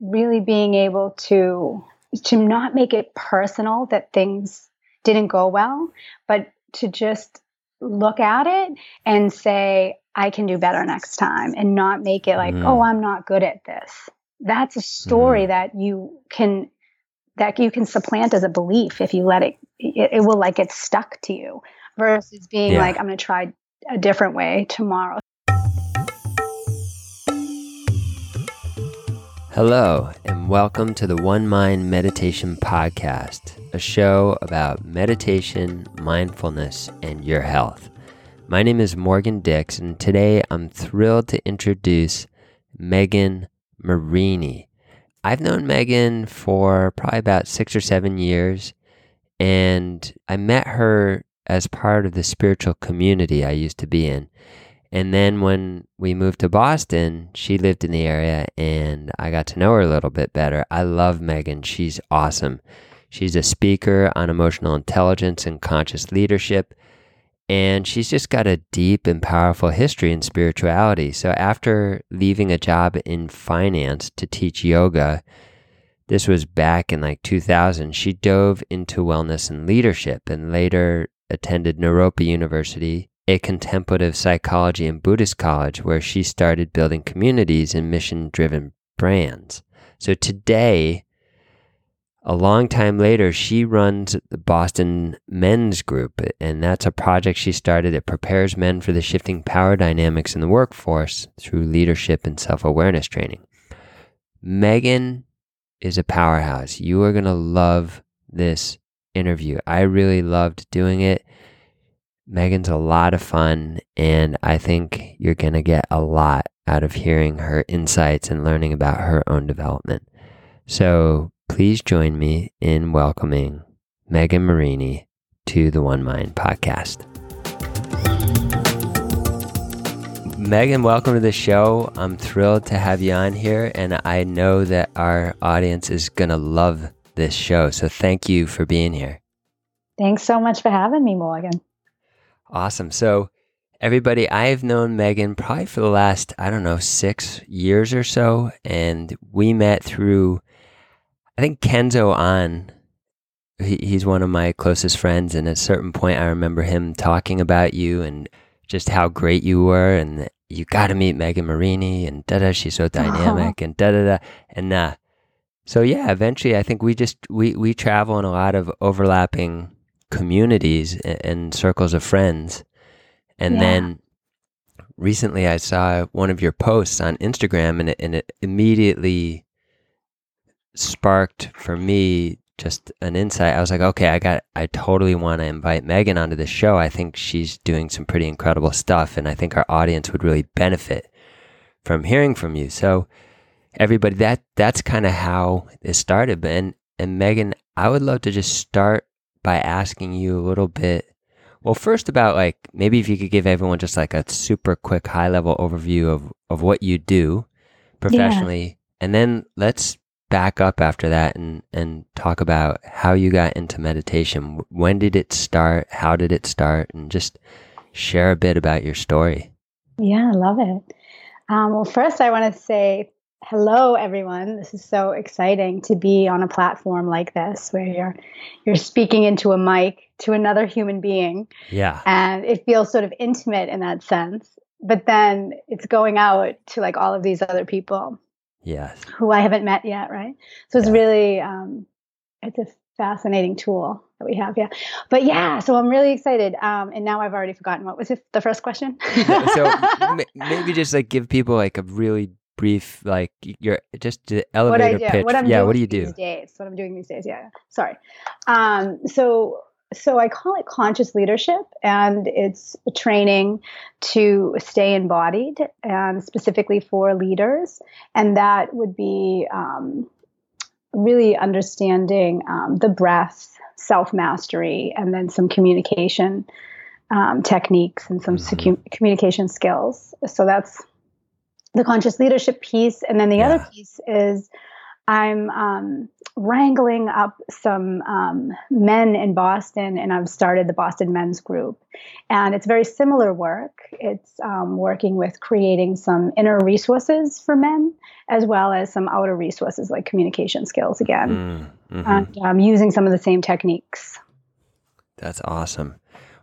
really being able to to not make it personal that things didn't go well, but to just look at it and say, I can do better next time and not make it like, mm. oh, I'm not good at this. That's a story mm. that you can that you can supplant as a belief if you let it it, it will like get stuck to you versus being yeah. like, I'm gonna try a different way tomorrow. Hello, and welcome to the One Mind Meditation Podcast, a show about meditation, mindfulness, and your health. My name is Morgan Dix, and today I'm thrilled to introduce Megan Marini. I've known Megan for probably about six or seven years, and I met her as part of the spiritual community I used to be in. And then when we moved to Boston, she lived in the area and I got to know her a little bit better. I love Megan. She's awesome. She's a speaker on emotional intelligence and conscious leadership. And she's just got a deep and powerful history in spirituality. So after leaving a job in finance to teach yoga, this was back in like 2000, she dove into wellness and leadership and later attended Naropa University a contemplative psychology and Buddhist college where she started building communities and mission driven brands. So today, a long time later, she runs the Boston Men's Group, and that's a project she started that prepares men for the shifting power dynamics in the workforce through leadership and self awareness training. Megan is a powerhouse. You are going to love this interview. I really loved doing it. Megan's a lot of fun, and I think you're going to get a lot out of hearing her insights and learning about her own development. So please join me in welcoming Megan Marini to the One Mind podcast. Megan, welcome to the show. I'm thrilled to have you on here, and I know that our audience is going to love this show. So thank you for being here. Thanks so much for having me, Morgan. Awesome. So, everybody, I've known Megan probably for the last, I don't know, six years or so. And we met through, I think, Kenzo On. He, he's one of my closest friends. And at a certain point, I remember him talking about you and just how great you were. And you got to meet Megan Marini and da da. She's so dynamic and da da da. And uh, so, yeah, eventually, I think we just, we, we travel in a lot of overlapping communities and circles of friends. And yeah. then recently I saw one of your posts on Instagram and it, and it immediately sparked for me just an insight. I was like, okay, I got, I totally want to invite Megan onto the show. I think she's doing some pretty incredible stuff, and I think our audience would really benefit from hearing from you. So, everybody, that that's kind of how it started. And and Megan, I would love to just start by asking you a little bit. Well, first about like maybe if you could give everyone just like a super quick high level overview of of what you do professionally, yeah. and then let's back up after that and and talk about how you got into meditation. When did it start? How did it start? And just share a bit about your story. Yeah, I love it. Um, well, first, I want to say Hello, everyone. This is so exciting to be on a platform like this where you're you're speaking into a mic to another human being. Yeah. And it feels sort of intimate in that sense. But then it's going out to like all of these other people. Yes. Who I haven't met yet, right? So it's really um it's a fascinating tool that we have yeah but yeah so i'm really excited um and now i've already forgotten what was it, the first question so maybe just like give people like a really brief like your just the elevator what I do, pitch. What I'm yeah, what do you do? These days, what I'm doing these days. Yeah, sorry. Um, so so I call it conscious leadership, and it's a training to stay embodied, and specifically for leaders, and that would be um, really understanding um, the breath, self mastery, and then some communication um, techniques and some mm-hmm. secu- communication skills. So that's the conscious leadership piece and then the yeah. other piece is I'm um, wrangling up some um, men in Boston, and I've started the Boston Men's Group. And it's very similar work. It's um, working with creating some inner resources for men, as well as some outer resources like communication skills again, mm, mm-hmm. and um, using some of the same techniques. That's awesome.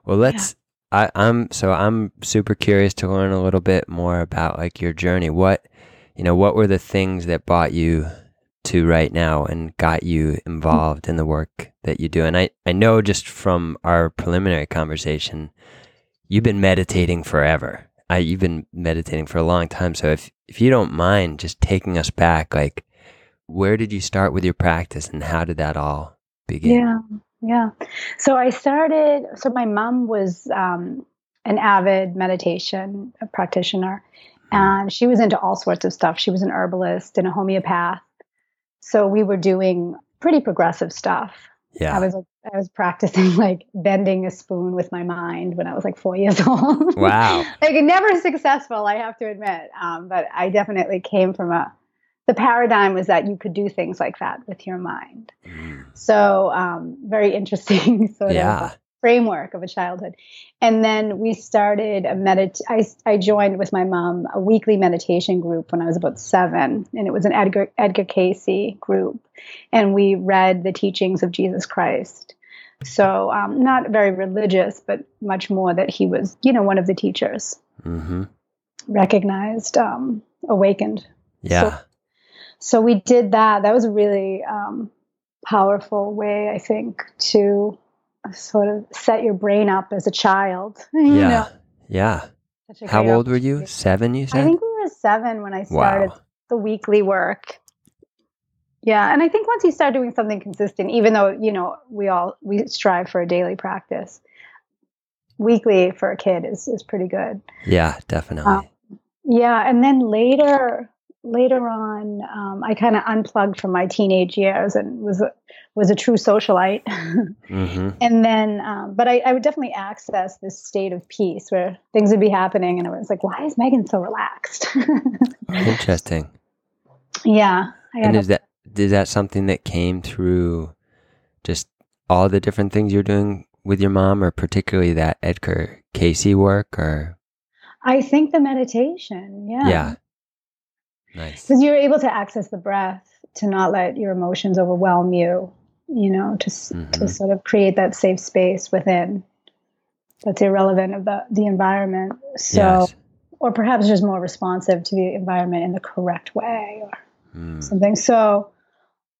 Well, let's. I, I'm so I'm super curious to learn a little bit more about like your journey. What, you know, what were the things that brought you to right now and got you involved in the work that you do. And I, I know just from our preliminary conversation, you've been meditating forever. I, you've been meditating for a long time. So if, if you don't mind just taking us back, like where did you start with your practice and how did that all begin? Yeah. Yeah. So I started, so my mom was um, an avid meditation practitioner and she was into all sorts of stuff. She was an herbalist and a homeopath so we were doing pretty progressive stuff. Yeah. I was I was practicing like bending a spoon with my mind when I was like four years old. Wow. like never successful, I have to admit. Um, but I definitely came from a the paradigm was that you could do things like that with your mind. Mm. So um, very interesting sort yeah. of framework of a childhood. And then we started a medit. I, I joined with my mom a weekly meditation group when I was about seven, and it was an Edgar Edgar Cayce group, and we read the teachings of Jesus Christ. So um, not very religious, but much more that he was, you know, one of the teachers, mm-hmm. recognized, um, awakened. Yeah. So, so, we did that. That was a really um, powerful way, I think, to sort of set your brain up as a child. You yeah. Know? Yeah. How old were you? Seven, you said? I think we were seven when I started wow. the weekly work. Yeah. And I think once you start doing something consistent, even though, you know, we all we strive for a daily practice, weekly for a kid is, is pretty good. Yeah, definitely. Um, yeah. And then later later on, um, I kind of unplugged from my teenage years and was a, was a true socialite. mm-hmm. And then, um, but I, I, would definitely access this state of peace where things would be happening, and I was like, "Why is Megan so relaxed?" Interesting. Yeah. And is that is that something that came through just all the different things you're doing with your mom, or particularly that Edgar Cayce work, or? I think the meditation. Yeah. Yeah Nice. Because you're able to access the breath to not let your emotions overwhelm you, you know, to, mm-hmm. to sort of create that safe space within that's irrelevant of the, the environment. So, yes. or perhaps just more responsive to the environment in the correct way or mm. something. So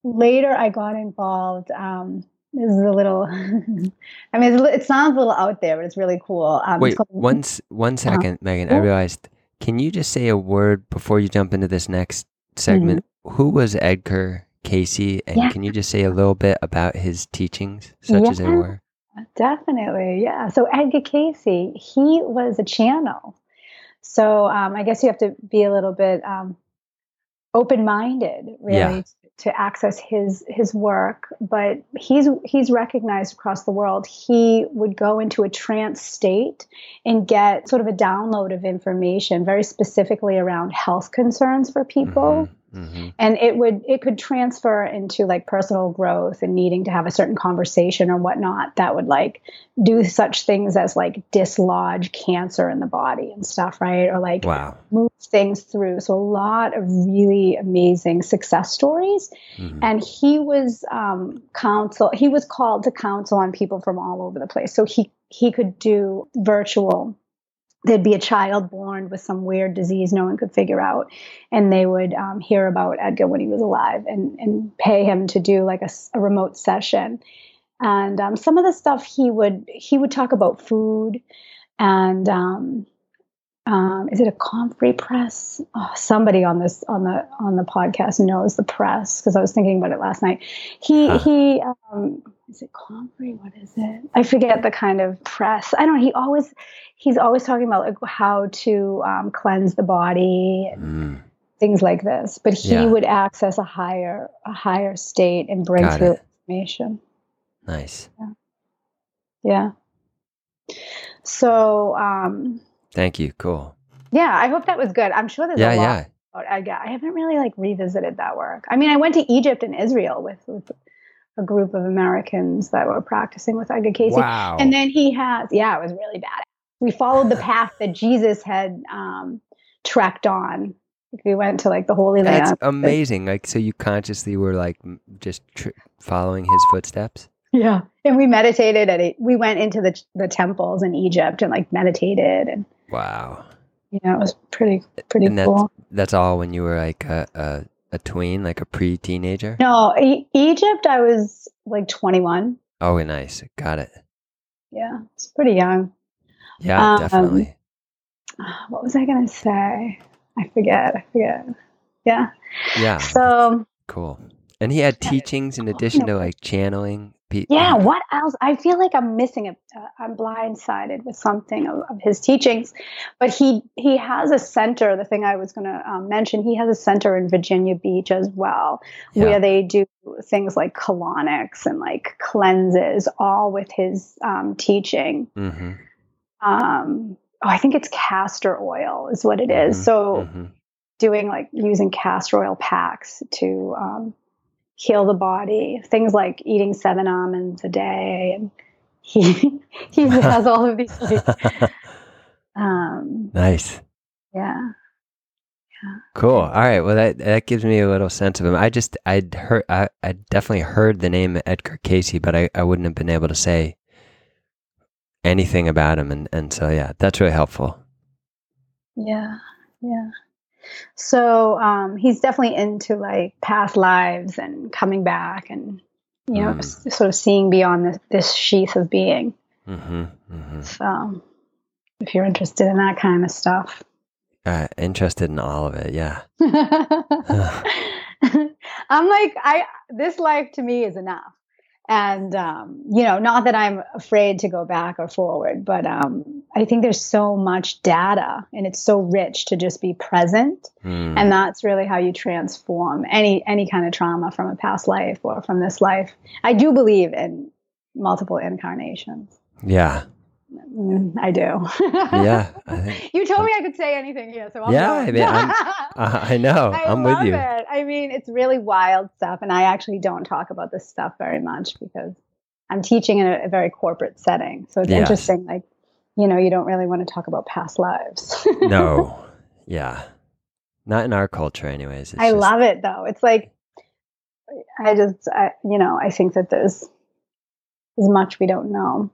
later I got involved. Um, this is a little, I mean, it sounds a little out there, but it's really cool. Um, Wait, called, one, one uh-huh. uh, Megan. I realized can you just say a word before you jump into this next segment? Mm-hmm. Who was Edgar Cayce? And yeah. can you just say a little bit about his teachings, such yeah, as they were? Definitely. Yeah. So, Edgar Cayce, he was a channel. So, um, I guess you have to be a little bit um, open minded, really, yeah to access his his work but he's he's recognized across the world he would go into a trance state and get sort of a download of information very specifically around health concerns for people mm-hmm. Mm-hmm. And it would it could transfer into like personal growth and needing to have a certain conversation or whatnot that would like do such things as like dislodge cancer in the body and stuff, right? Or like wow. move things through. So a lot of really amazing success stories. Mm-hmm. And he was um, counsel. He was called to counsel on people from all over the place. So he he could do virtual there'd be a child born with some weird disease no one could figure out and they would um, hear about edgar when he was alive and, and pay him to do like a, a remote session. And um, some of the stuff he would he would talk about food and um, um, is it a comfrey press? Oh, somebody on this on the on the podcast knows the press because I was thinking about it last night. He huh. he um, is it comfrey? What is it? I forget the kind of press. I don't. know. He always he's always talking about like how to um, cleanse the body and mm. things like this. But he yeah. would access a higher a higher state and bring Got through it. information. Nice. Yeah. yeah. So um Thank you. Cool. Yeah, I hope that was good. I'm sure there's yeah, a lot yeah. I, I haven't really like revisited that work. I mean, I went to Egypt and Israel with, with a group of Americans that were practicing with Edgar Cayce. Wow. And then he has, yeah, it was really bad. We followed the path that Jesus had um, trekked on. We went to like the Holy Land. That's amazing. Like, so you consciously were like just tr- following his footsteps? Yeah. And we meditated at it. We went into the, the temples in Egypt and like meditated and, Wow. you know, it was pretty, pretty And that's, cool. that's all when you were like a, a, a tween, like a pre teenager? No, e- Egypt, I was like 21. Oh, nice. Got it. Yeah. It's pretty young. Yeah, Um, definitely. What was I going to say? I forget. I forget. Yeah. Yeah. So, Cool. And he had teachings in addition to like channeling. Yeah, what else? I feel like I'm missing a, uh, I'm blindsided with something of, of his teachings, but he he has a center. The thing I was going to um, mention, he has a center in Virginia Beach as well, Yeah. where they do things like colonics and like cleanses, all with his um, teaching. Mm-hmm. Um, oh, I think it's castor oil is what it is. Mhm, So mhm. doing like using castor oil packs to um, heal the body. Things like eating seven almonds a day, and he he has all of these. Like, um, nice. yeah, Cool. All right. Well, that that gives me a little sense of him. I just I'd heard I I definitely heard the name Edgar Cayce, but I, I wouldn't have been able to say anything about him, and and so yeah, that's really helpful. yeah, yeah. So um, he's definitely into like past lives and coming back, and you know, Mm. s- sort of seeing beyond this, this sheath of being. Mm-hmm. mm-hmm. So, if you're interested in that kind of stuff. Uh, interested in all of it. Yeah. I'm like, I this life to me is enough. And um, you know, not that I'm afraid to go back or forward, but um, I think there's so much data and it's so rich to just be present. Mm. And that's really how you transform any any kind of trauma from a past life or from this life. I do believe in multiple incarnations. yeah. Mm, I do. Yeah. I You told me I could say anything here, so I'm Yeah. I mean, I'm- I know. I I'm love with you. It. I mean, it's really wild stuff, and I actually don't talk about this stuff very much because I'm teaching in a, a very corporate setting. So it's Yes. interesting, like you know, you don't really want to talk about past lives. No. Yeah. Not in our culture, anyways. It's I just- love it though. It's like I just, I, you know, I think that there's as much we don't know.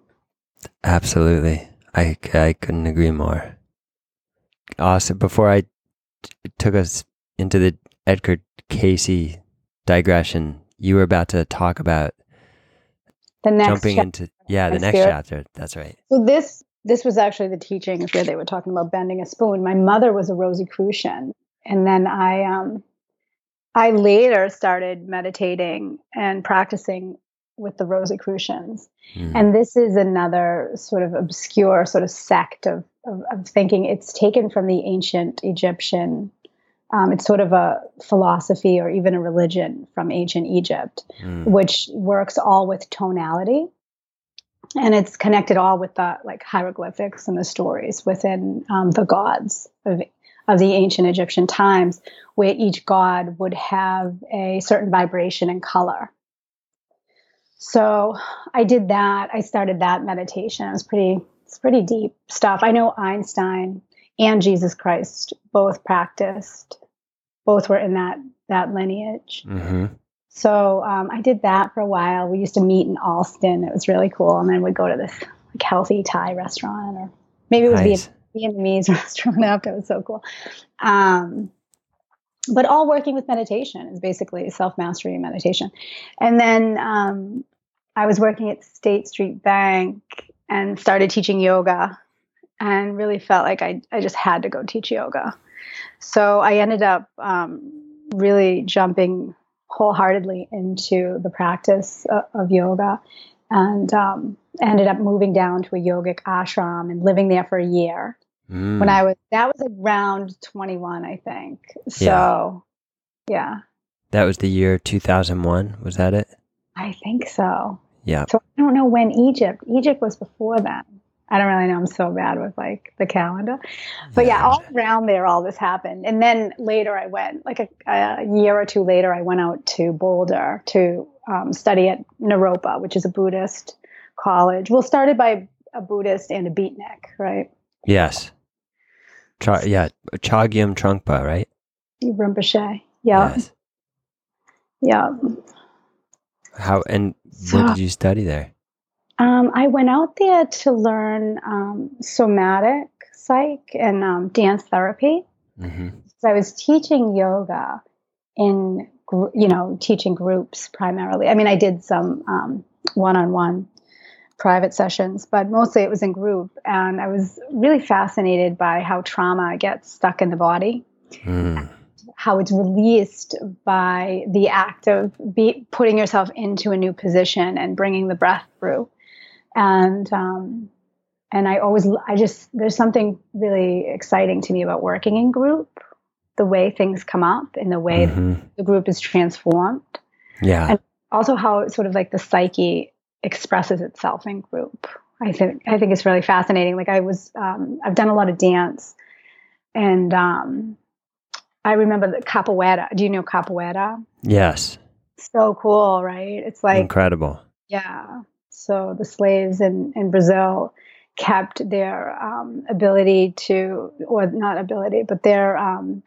Absolutely. I, I couldn't agree more. Awesome. Before I t- took us into the Edgar Cayce digression, you were about to talk about The next jumping chap- into, yeah, the next chapter. That's right. So this this was actually the teaching where they were talking about bending a spoon. My mother was a Rosicrucian, and then I um I later started meditating and practicing with the Rosicrucians. Mm. And this is another sort of obscure sort of sect of of, of thinking. It's taken from the ancient Egyptian. Um, it's sort of a philosophy or even a religion from ancient Egypt Mm. which works all with tonality and it's connected all with the like hieroglyphics and the stories within um, the gods of, of the ancient egyptian times where each god would have a certain vibration and color so i did that i started that meditation it was pretty it's pretty deep stuff i know einstein and jesus christ both practiced both were in that that lineage hmm so um, I did that for a while. We used to meet in Allston. It was really cool. And then we'd go to this like healthy Thai restaurant, or maybe it was Nice. Vietnamese restaurant after. It was so cool. Um, but all working with meditation is basically self mastery and meditation. And then um, I was working at State Street Bank and started teaching yoga, and really felt like I I just had to go teach yoga. So I ended up um, really jumping wholeheartedly into the practice of, of yoga and um, ended up moving down to a yogic ashram and living there for a year Mm. when i was that was around 21 i think so yeah, that was the year 2001. Was that it? i think so Yeah. so i don't know when egypt egypt was before that. I don't really know. I'm so bad with like the calendar. But yeah, all around there, all this happened. And then later I went, like a, a year or two later, I went out to Boulder to um, study at Naropa, which is a Buddhist college. Well, started by a Buddhist and a beatnik, right? Yes. Cha- yeah, Chogyam Trungpa, right? Rinpoche. Yeah. Yes. Yeah. How and So- what did you study there? Um, I went out there to learn um, somatic psych and um, dance therapy. hmm So I was teaching yoga in, gr- you know, teaching groups primarily. I mean, I did some um, one-on-one private sessions, but mostly it was in group. And I was really fascinated by how trauma gets stuck in the body, Mm. How it's released by the act of be, putting yourself into a new position and bringing the breath through. And um, and I always, I just, there's something really exciting to me about working in group, the way things come up and the way Mhm. the group is transformed. Yeah. And- Also, how sort of like the psyche expresses itself in group. I think I think it's really fascinating. Like I was, um, I've done a lot of dance, and um, I remember the capoeira. Do you know capoeira? yes. So cool, right? It's like Incredible. yeah. So the slaves in, in Brazil kept their um, ability to, or not ability, but their um,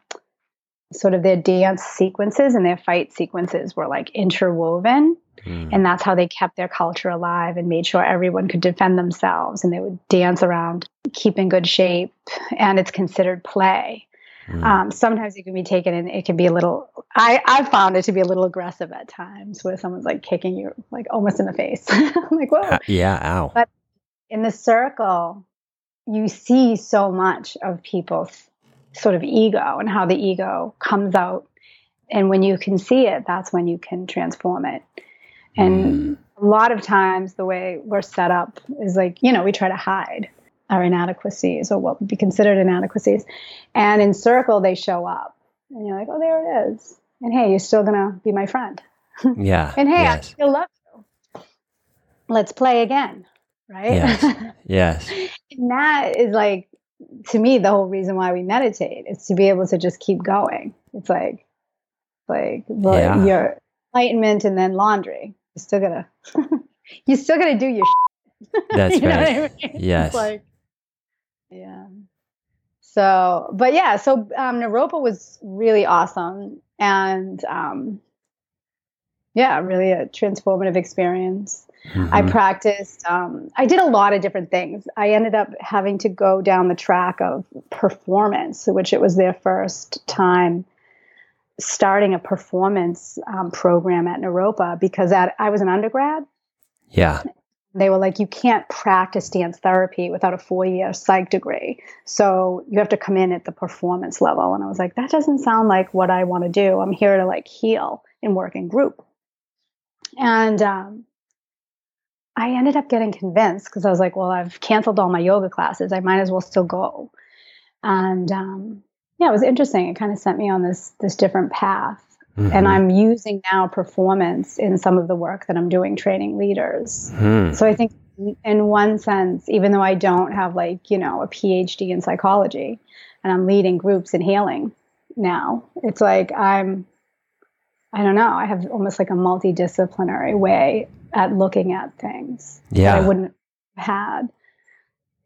sort of their dance sequences and their fight sequences were like interwoven. Mm. And that's how they kept their culture alive and made sure everyone could defend themselves and they would dance around, keep in good shape. And it's considered play. Mm. Um, sometimes it can be taken and it can be a little, I, I found it to be a little aggressive at times where someone's like kicking you like almost in the face. I'm like, whoa. Ah, yeah. Ow. But- In the circle, you see so much of people's sort of ego and how the ego comes out. And when you can see it, that's when you can transform it. And a lot of times, the way we're set up is like, you know, we try to hide our inadequacies or what would be considered inadequacies. And in circle, they show up. And you're like, oh, there it is. And hey, you're still going to be my friend. yeah. And hey, I still love you. Let's play again. Right? Yes. Yes. and that is like, to me, the whole reason why we meditate is to be able to just keep going. It's like, like well, Yeah. your enlightenment and then laundry. You're still gonna, you're still gonna do your. That's You right. I mean? It's Yes. like, yeah. So, but yeah, so um, Naropa was really awesome, and um, yeah, really a transformative experience. I Mhm. practiced. Um, I did a lot of different things. I ended up having to go down the track of performance, which it was their first time starting a performance um, program at Naropa because at, I was an undergrad. yeah. They were like, you can't practice dance therapy without a four year psych degree. So you have to come in at the performance level. And I was like, that doesn't sound like what I want to do. I'm here to like heal and work in group. And um, I ended up getting convinced because I was like, well, I've canceled all my yoga classes. I might as well still go. And um, yeah, it was interesting. It kind of sent me on this this different path. Mhm. And I'm using now performance in some of the work that I'm doing training leaders. Mhm. So I think, in one sense, even though I don't have like, you know, a PhD in psychology and I'm leading groups in healing now, it's like I'm, I don't know, I have almost like a multidisciplinary way at looking at things that I wouldn't have had,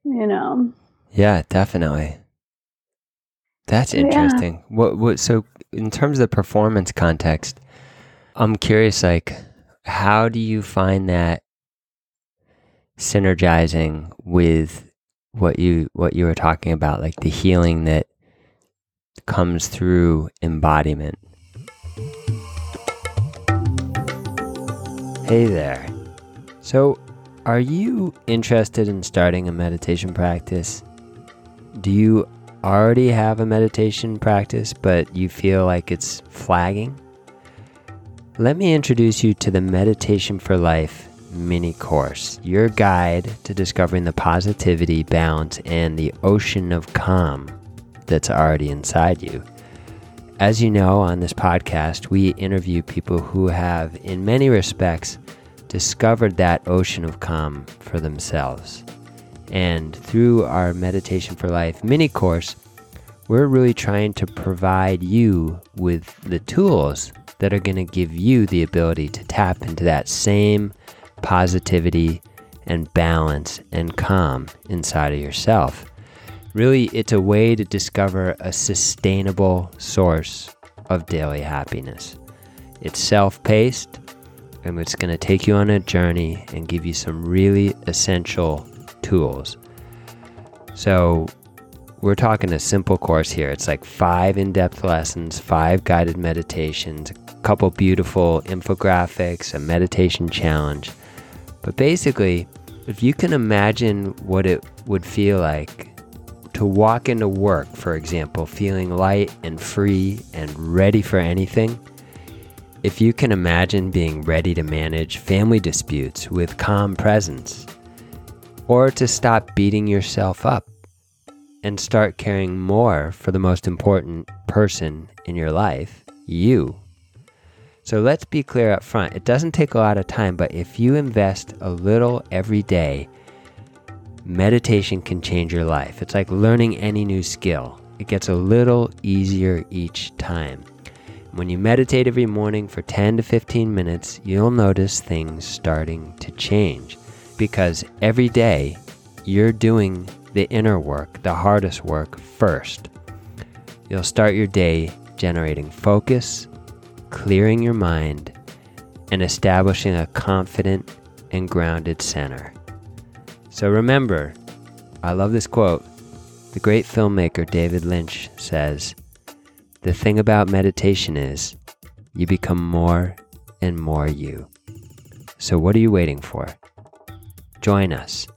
you know. Yeah, definitely. That's Yeah. interesting. What what so in terms of the performance context, I'm curious like how do you find that synergizing with what you what you were talking about like the healing that comes through embodiment. Hey there. So, are you interested in starting a meditation practice? Do you already have a meditation practice, but you feel like it's flagging? Let me introduce you to the Meditation for Life mini course, your guide to discovering the positivity, balance, and the ocean of calm that's already inside you. As you know, on this podcast, we interview people who have, in many respects, discovered that ocean of calm for themselves. And through our Meditation for Life mini course, we're really trying to provide you with the tools that are going to give you the ability to tap into that same positivity and balance and calm inside of yourself. Really, it's a way to discover a sustainable source of daily happiness. It's self paced and it's going to take you on a journey and give you some really essential tools. So, we're talking a simple course here. It's like five in depth lessons, five guided meditations, a couple beautiful infographics, a meditation challenge. But basically, if you can imagine what it would feel like to walk into work, for example, feeling light and free and ready for anything, if you can imagine being ready to manage family disputes with calm presence, or to stop beating yourself up and start caring more for the most important person in your life, you. So let's be clear up front. It doesn't take a lot of time, but if you invest a little every day, meditation can change your life. It's like learning any new skill, it gets a little easier each time. When you meditate every morning for 10 to 15 minutes, you'll notice things starting to change because every day you're doing the inner work, the hardest work first. You'll start your day generating focus, clearing your mind, and establishing a confident and grounded center. So remember, I love this quote. The great filmmaker David Lynch says, The thing about meditation is you become more and more you. So what are you waiting for? Join us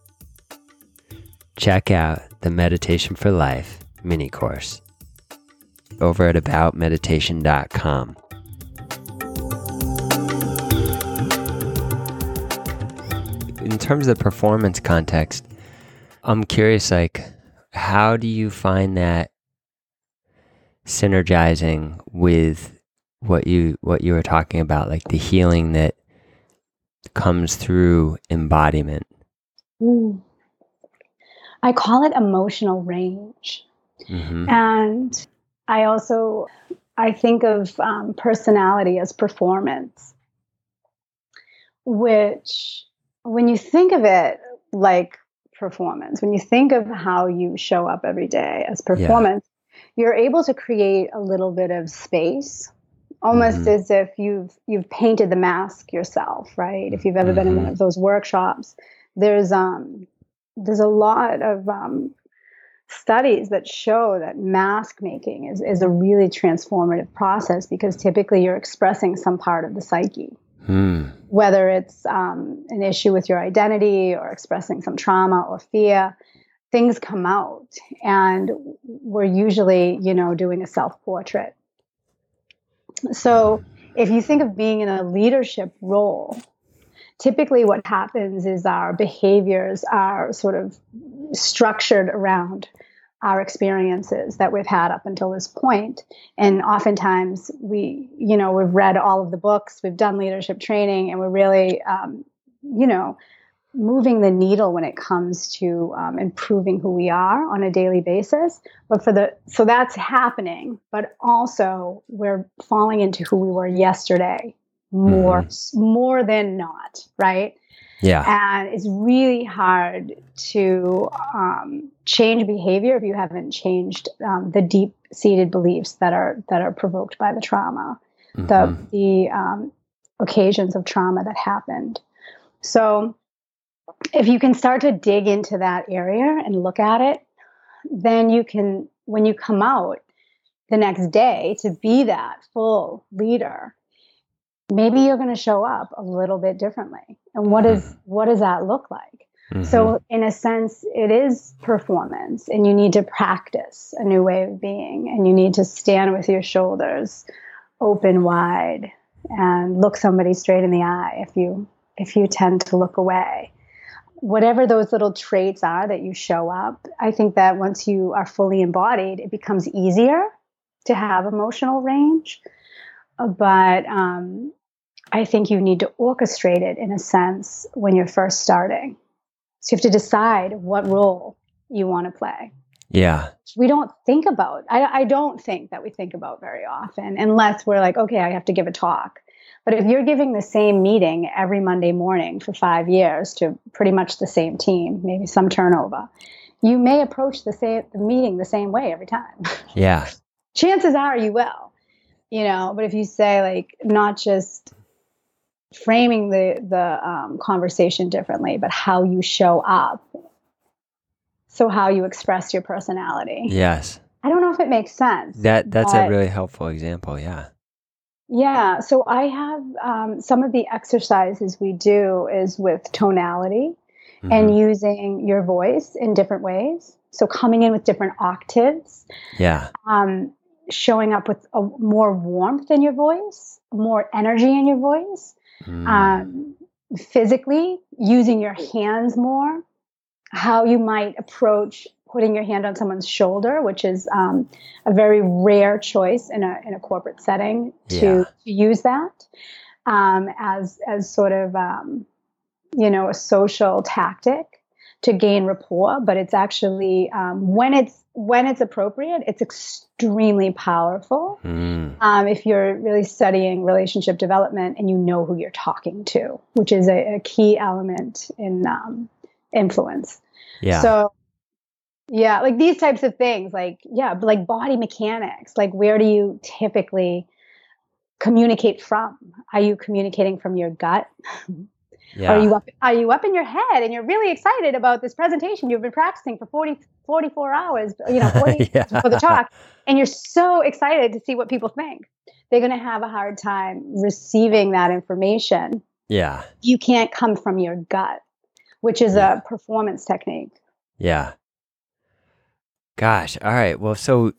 check out the Meditation for Life mini course over at aboutmeditation.com. In terms of the performance context, I'm curious like how do you find that synergizing with what you what you were talking about like the healing that comes through embodiment? I call it emotional range. Mm-hmm. And I also I think of um, personality as performance, which when you think of it like performance, when you think of how you show up every day as performance, yeah. you're able to create a little bit of space almost mm-hmm. as if you've you've painted the mask yourself right if you've ever mm-hmm. been in one mm-hmm. of those workshops there's um there's a lot of um, studies that show that mask making is, is a really transformative process because typically you're expressing some part of the psyche. Hmm. Whether it's um, an issue with your identity or expressing some trauma or fear, things come out. And we're usually, you know, doing a self portrait. So if you think of being in a leadership role, typically what happens is our behaviors are sort of structured around our experiences that we've had up until this point. And oftentimes we you know we've read all of the books we've done leadership training and we're really um, you know moving the needle when it comes to um, improving who we are on a daily basis. But for the so that's happening but also we're falling into who we were yesterday more mm-hmm. more than not right yeah and it's really hard to um, change behavior if you haven't changed um, the deep seated beliefs that are that are provoked by the trauma mm-hmm. the the um, occasions of trauma that happened so if you can start to dig into that area and look at it then you can when you come out the next day to be that full leader maybe you're going to show up a little bit differently and what is mm-hmm. what does that look like mm-hmm. so in a sense it is performance and you need to practice a new way of being and you need to stand with your shoulders open wide and look somebody straight in the eye if you if you tend to look away whatever those little traits are that you show up i think that once you are fully embodied it becomes easier to have emotional range but um, I think you need to orchestrate it in a sense when you're first starting. So you have to decide what role you want to play. Yeah. We don't think about, I, I don't think that we think about very often, unless we're like, okay, I have to give a talk. But if you're giving the same meeting every Monday morning for five years to pretty much the same team, maybe some turnover, you may approach the same the meeting the same way every time. Yeah. Chances are you will, you know. But if you say like not just framing the the um, conversation differently, but how you show up, so how you express your personality. Yes. I don't know if it makes sense. That that's but- a really helpful example. Yeah. Yeah, so I have um, some of the exercises we do is with tonality and Mhm. using your voice in different ways. So coming in with different octaves, yeah. um, showing up with a, more warmth in your voice, more energy in your voice, Mm. um, physically using your hands more, how you might approach putting your hand on someone's shoulder, which is um, a very rare choice in a in a corporate setting to, Yeah. to use that um, as as sort of um, you know a social tactic to gain rapport. But it's actually um, when it's when it's appropriate, it's extremely powerful Mm. um, if you're really studying relationship development and you know who you're talking to, which is a, a key element in um, influence. Yeah. So, yeah, like these types of things, like, yeah, but like body mechanics, like where do you typically communicate from? Are you communicating from your gut? yeah. Are you up are you up in your head and you're really excited about this presentation you've been practicing for 40 44 hours, you know, 40 Yeah. for the talk and you're so excited to see what people think. They're going to have a hard time receiving that information. yeah. You can't come from your gut, which is a performance technique. Yeah. Gosh. All right. Well, so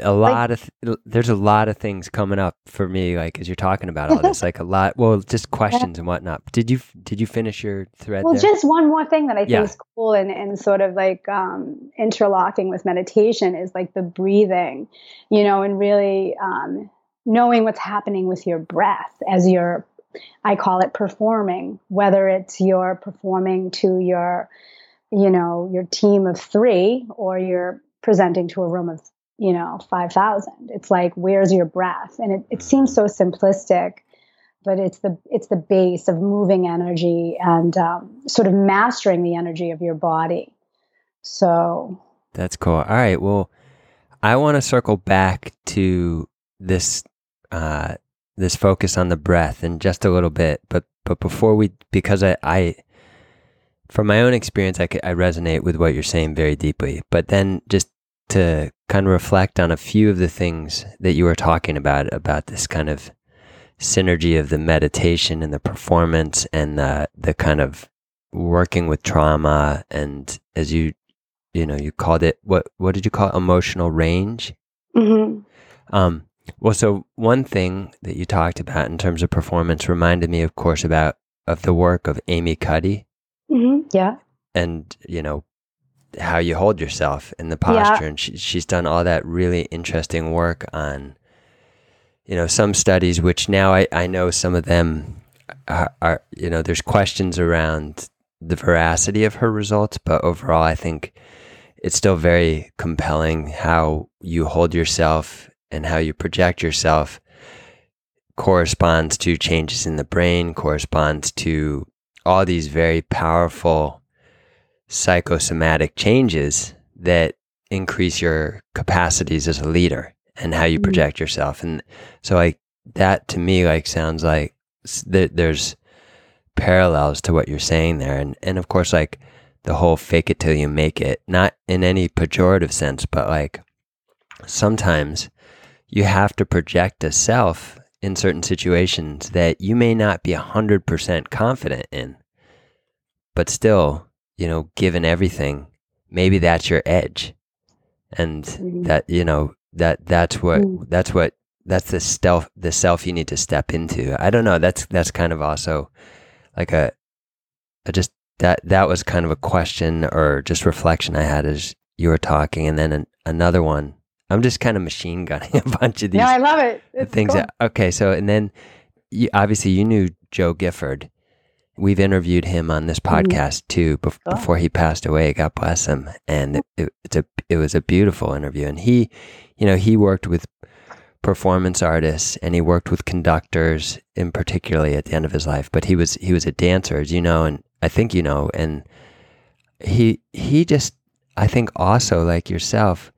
a lot of th- there's a lot of things coming up for me, like as you're talking about all this, like a lot. Well, just questions and whatnot. Did you did you finish your thread Well, there? just one more thing that I think Yeah. is cool and, and sort of like um, interlocking with meditation is like the breathing, you know, and really um, knowing what's happening with your breath as you're, I call it performing, whether it's you're performing to your, you know, your team of three or you're presenting to a room of, you know, 5,000. It's like, where's your breath? And it, it seems so simplistic but it's the it's the base of moving energy and um, sort of mastering the energy of your body. So That's cool. All right. Well, I want to circle back to this uh, this focus on the breath in just a little bit, but but before we, because I, I from my own experience, I, I resonate with what you're saying very deeply. But then just to kind of reflect on a few of the things that you were talking about about this kind of synergy of the meditation and the performance and the the kind of working with trauma and as you you know you called it what what did you call it emotional range mhm. um well so one thing that you talked about in terms of performance reminded me of course about of the work of amy cuddy Mhm. yeah, and you know how you hold yourself in the Yeah. posture and she, she's done all that really interesting work on you know some studies which now i, I know some of them are, are you know there's questions around the veracity of her results but overall i think it's still very compelling how you hold yourself and how you project yourself corresponds to changes in the brain corresponds to all these very powerful psychosomatic changes that increase your capacities as a leader and how you Mhm. project yourself and so like that to me like sounds like that there's parallels to what you're saying there and and of course like the whole fake it till you make it not in any pejorative sense but like sometimes you have to project a self in certain situations that you may not be 100% confident in but still you know given everything maybe that's your edge and Mhm. that you know that that's what Mm. that's what that's the self the self you need to step into i don't know that's that's kind of also like a, a just that that was kind of a question or just reflection i had as you were talking and then an, another one i'm just kind of machine gunning a bunch of these no, I love it. It's things cool. that, okay so and then you, obviously you knew joe gifford we've interviewed him on this Mm-hmm. podcast too bef- Sure. before he passed away. God bless him. And it, it, it's a it was a beautiful interview. And he, you know, he worked with performance artists and he worked with conductors in particularly at the end of his life. But he was he was a dancer, as you know, and I think you know. And he he just I think also like yourself,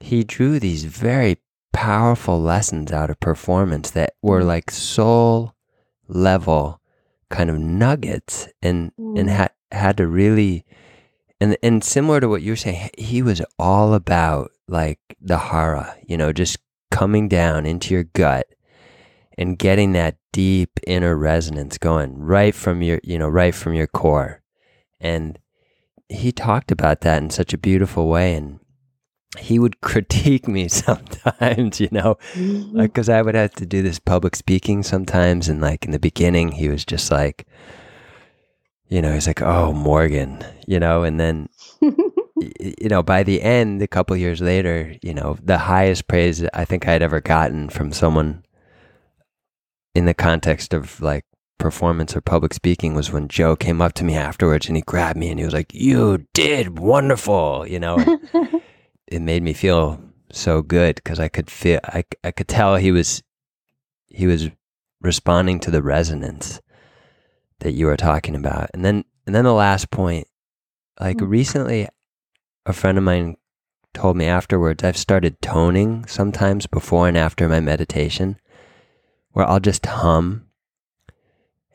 he drew these very powerful lessons out of performance that were like soul level kind of nuggets and and Mm. had had to really and and similar to what you were saying he was all about like the hara you know just coming down into your gut and getting that deep inner resonance going right from your you know right from your core and he talked about that in such a beautiful way and he would critique me sometimes you know? Mm-hmm. Like because i would have to do this public speaking sometimes and like in the beginning he was just like you know he's like oh morgan you know? And then you know by the end a couple years later you know the highest praise i think i'd ever gotten from someone in the context of like performance or public speaking was when joe came up to me afterwards and he grabbed me and he was like you did wonderful you know? And it made me feel so good because I could feel I, I could tell he was he was responding to the resonance that you were talking about. And then and then the last point like Mm. recently a friend of mine told me afterwards I've started toning sometimes before and after my meditation where I'll just hum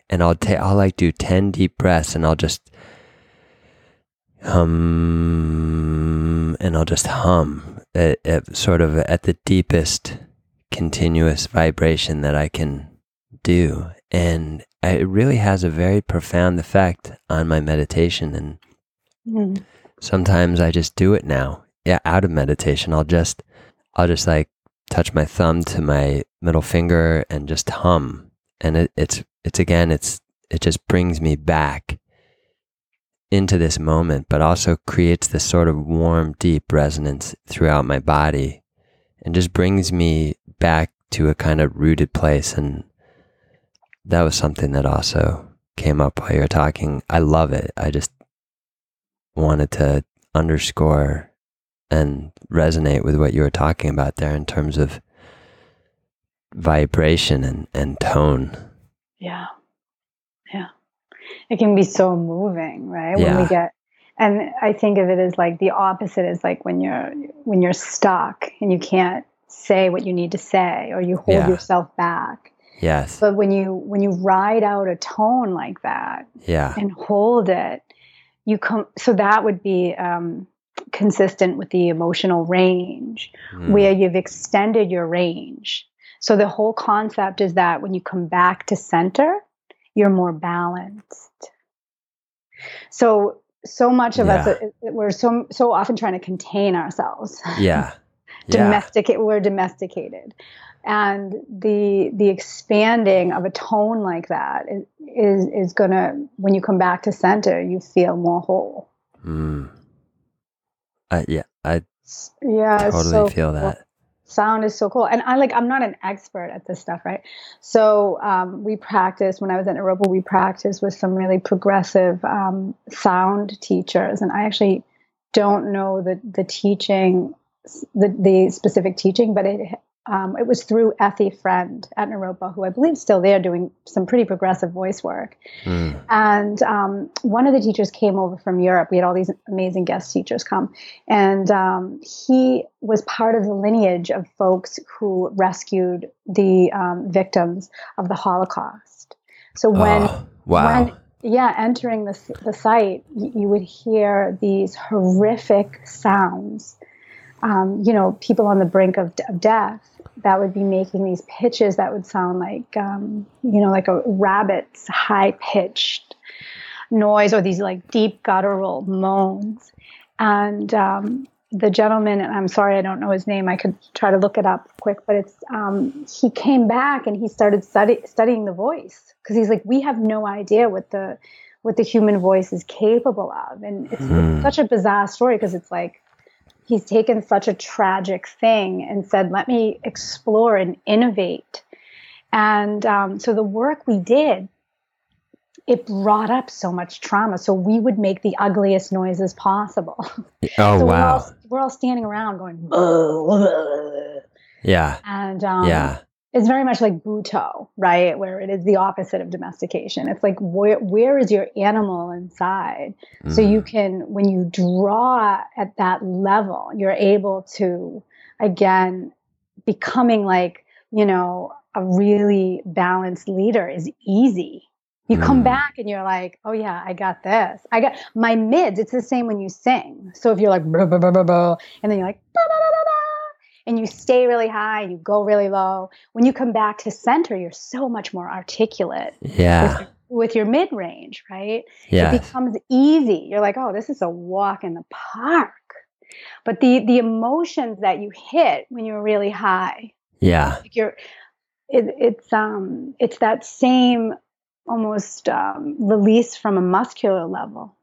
and I'll take I'll like do 10 deep breaths and I'll just hum and I'll just hum at, at sort of at the deepest continuous vibration that I can do and it really has a very profound effect on my meditation and Mm. sometimes I just do it now. Yeah, out of meditation, I'll just I'll just like touch my thumb to my middle finger and just hum. And it, it's it's again it's it just brings me back into this moment, but also creates this sort of warm, deep resonance throughout my body and just brings me back to a kind of rooted place. And that was something that also came up while you were talking. I love it. I just wanted to underscore and resonate with what you were talking about there in terms of vibration and, and tone. Yeah. Yeah. It can be so moving, right? When we get and I think of it as like the opposite is like when you're when you're stuck and you can't say what you need to say or you hold Yeah. yourself back. Yes. But when you when you ride out a tone like that Yeah. and hold it, you come so that would be um consistent with the emotional range Mm. where you've extended your range. So the whole concept is that when you come back to center, you're more balanced. So so much of us Yeah. uh, we're so so often trying to contain ourselves. Yeah. Yeah. Domesticate we're domesticated. And the the expanding of a tone like that is is, is gonna when you come back to center, you feel more whole. Mm. Uh, yeah. I Yeah, totally so feel that. Sound is so cool. And i like i'm not an expert at this stuff right? So um, we practiced when i was in Naropa we practiced with some really progressive um, sound teachers. And i actually don't know the the teaching the, the specific teaching but it um, it was through Effie Friend at Naropa, who I believe is still there doing some pretty progressive voice work. Mm. And um, one of the teachers came over from Europe. We had all these amazing guest teachers come. And um, he was part of the lineage of folks who rescued the um, victims of the Holocaust. So when, oh, wow. when yeah, entering the, the site, you, you would hear these horrific sounds. Um, you know, people on the brink of, of death that would be making these pitches that would sound like, um, you know, like a rabbit's high pitched noise or these like deep guttural moans. And um, the gentleman, and I'm sorry, I don't know his name. I could try to look it up quick, but it's um, he came back and he started study, studying the voice because he's like, we have no idea what the what the human voice is capable of, and it's, Hmm. it's such a bizarre story because it's like he's taken such a tragic thing and said, let me explore and innovate. And um, so the work we did it brought up so much trauma. So we would make the ugliest noises possible. Oh so wow. We're all, we're all standing around going, "Blah, blah." Yeah. and um, Yeah. It's very much like butoh, right? Where it is the opposite of domestication. It's like where where is your animal inside? So you Mm. can when you draw at that level, you're able to again becoming like, you know, a really balanced leader is easy. You come Mm. back and you're like, oh yeah, I got this. I got my mids. It's the same when you sing. So if you're like, blah, blah, blah, blah, blah, and then you're like, blah, blah, blah, blah, blah, and you stay really high and you go really low, when you come back to center, you're so much more articulate Yeah. with, with your mid range, right? Yeah. It becomes easy. You're like, oh, this is a walk in the park. But the the emotions that you hit when you're really high, Yeah. like you're, it, it's um, it's that same almost um, release from a muscular level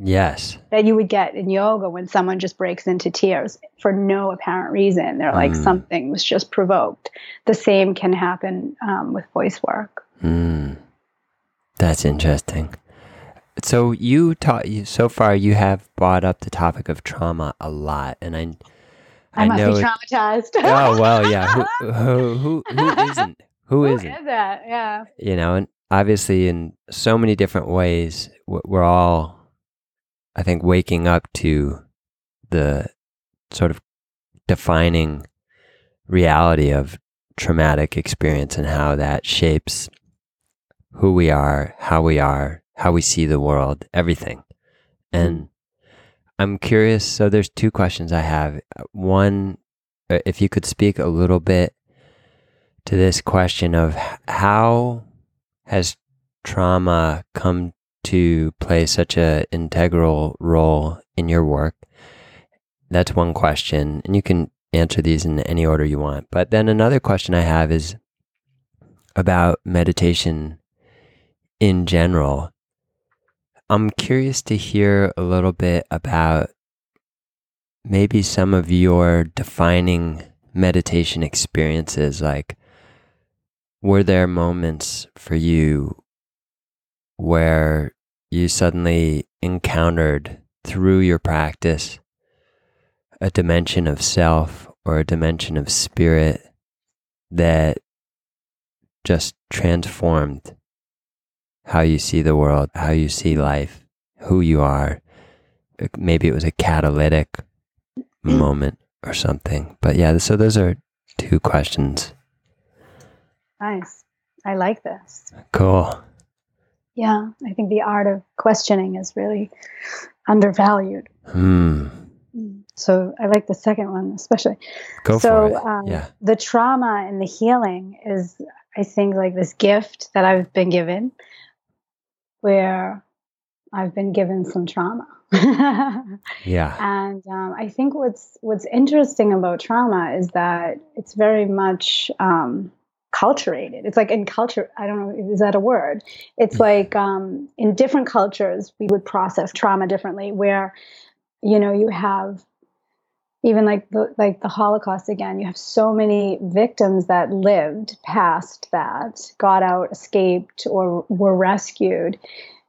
Yes. that you would get in yoga when someone just breaks into tears for no apparent reason. They're like Mm. something was just provoked. The same can happen um, with voice work. Mm. That's interesting. So you taught you so far you have brought up the topic of trauma a lot, and I I, must know be it- traumatized. oh well, yeah. Who who who, who isn't? Who Who isn't? is that? Yeah. You know, and obviously in so many different ways, we're all, I think, waking up to the sort of defining reality of traumatic experience and how that shapes who we are, how we are, how we see the world, everything. And I'm curious. So there's two questions I have. One, uh, if you could speak a little bit to this question of how has trauma come to play such an integral role in your work? That's one question, and you can answer these in any order you want. But then another question I have is about meditation in general. I'm curious to hear a little bit about maybe some of your defining meditation experiences. Like, were there moments for you where you suddenly encountered through your practice a dimension of self or a dimension of spirit that just transformed how you see the world, how you see life, who you are. Maybe it was a catalytic mm. moment or something. But yeah, so those are two questions. Nice. I like this. Cool. Yeah. I think the art of questioning is really undervalued. Hmm. So I like the second one especially. Go so for it. Um, yeah. the trauma and the healing is, I think, like this gift that I've been given, where I've been given some trauma. Yeah. And um, I think what's what's interesting about trauma is that it's very much um, culturated. It's like in culture. I don't know. Is that a word? It's like um, in different cultures we would process trauma differently. Where you know you have even like the like the Holocaust again. You have so many victims that lived past that, got out, escaped, or were rescued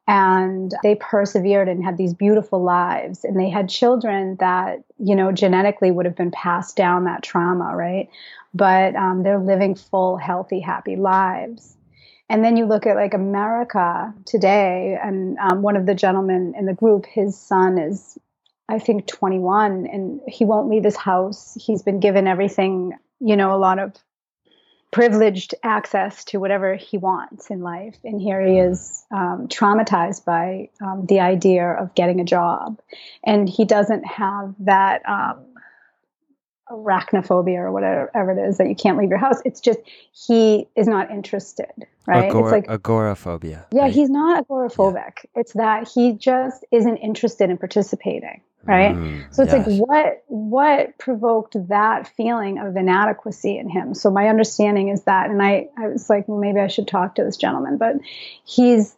and they persevered and had these beautiful lives and they had children that you know genetically would have been passed down that trauma right but um, they're living full healthy happy lives and then you look at like america today and um, one of the gentlemen in the group his son is i think 21 and he won't leave his house he's been given everything you know a lot of privileged access to whatever he wants in life. And here he is um, traumatized by um, the idea of getting a job. And he doesn't have that um, arachnophobia or whatever it is that you can't leave your house. It's just he is not interested, right? Agor- it's like, agoraphobia. yeah, right? he's not agoraphobic. It's that he just isn't interested in participating, right? Mm, So it's yes. like what what provoked that feeling of inadequacy in him. So my understanding is that, and I I was like, well, maybe I should talk to this gentleman, but he's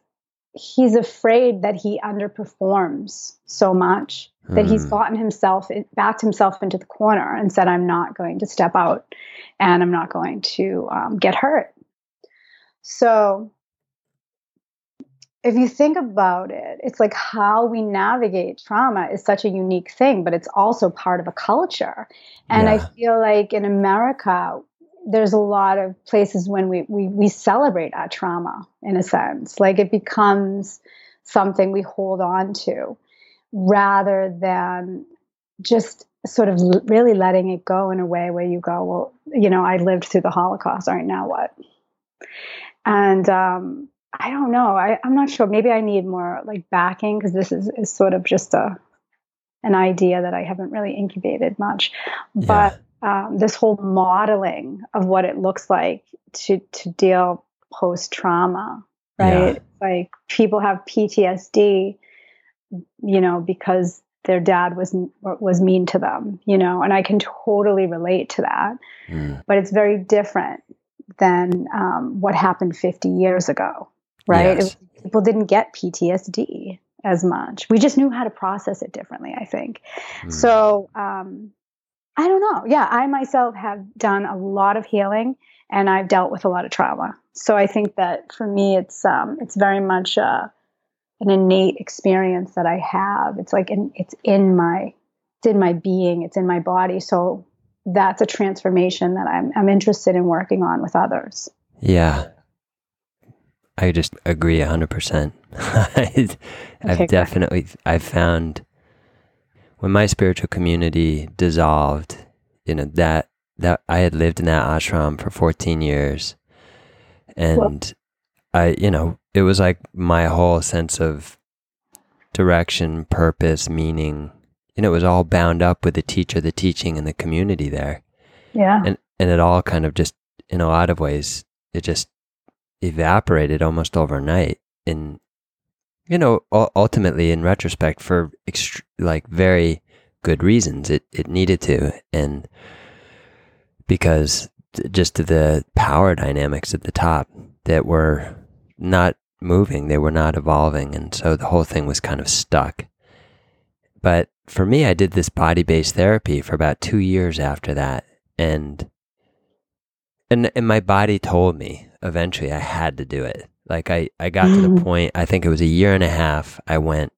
he's afraid that he underperforms so much that he's Mm. gotten himself backed himself into the corner and said, I'm not going to step out, and I'm not going to um, get hurt. So if you think about it, it's like how we navigate trauma is such a unique thing, but it's also part of a culture. And yeah. I feel like in America, there's a lot of places when we, we we celebrate our trauma in a sense. Like it becomes something we hold on to rather than just sort of really letting it go in a way where you go, well, you know, I lived through the Holocaust. All right, now what? And um, I don't know. I, I'm not sure. Maybe I need more like backing because this is, is sort of just a an idea that I haven't really incubated much. But um, this whole modeling of what it looks like to to deal post trauma, right? Yeah. Like people have PTSD, you know, because their dad was was mean to them, you know, and I can totally relate to that. Mm. But it's very different than um, what happened 50 years ago, right? Yes. It, people didn't get PTSD as much. We just knew how to process it differently, I think. Mm. So um, I don't know. Yeah, I myself have done a lot of healing and I've dealt with a lot of trauma. So I think that for me, it's um, it's very much uh, an innate experience that I have. It's like in, it's in my it's in my being. It's in my body. So that's a transformation that I'm I'm interested in working on with others. Yeah. I just agree 100%. I've okay, definitely I've found when my spiritual community dissolved, you know, that that I had lived in that ashram for 14 years and well, I, you know, it was like my whole sense of direction, purpose, meaning, you know, it was all bound up with the teacher, the teaching and the community there. Yeah. And and it all kind of just in a lot of ways it just evaporated almost overnight in you know ultimately in retrospect for ext- like very good reasons it it needed to and because just the power dynamics at the top that were not moving they were not evolving and so the whole thing was kind of stuck but for me i did this body-based therapy for about two years after that and and and my body told me eventually I had to do it. Like I I got mm. to the mm. point. I think it was a year and a half. I went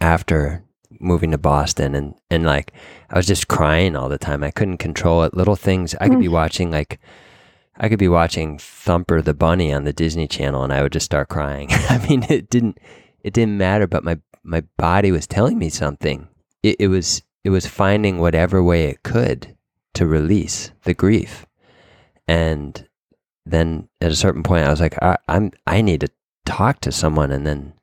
after moving to Boston and and like I was just crying all the time. I couldn't control it. Little things I could mm. be watching like I could be watching Thumper the Bunny on the Disney Channel and I would just start crying. I mean, it didn't it didn't matter, but my my body was telling me something. It, it was it was finding whatever way it could to release the grief. And then at a certain point, I was like, I, I'm I need to talk to someone, and then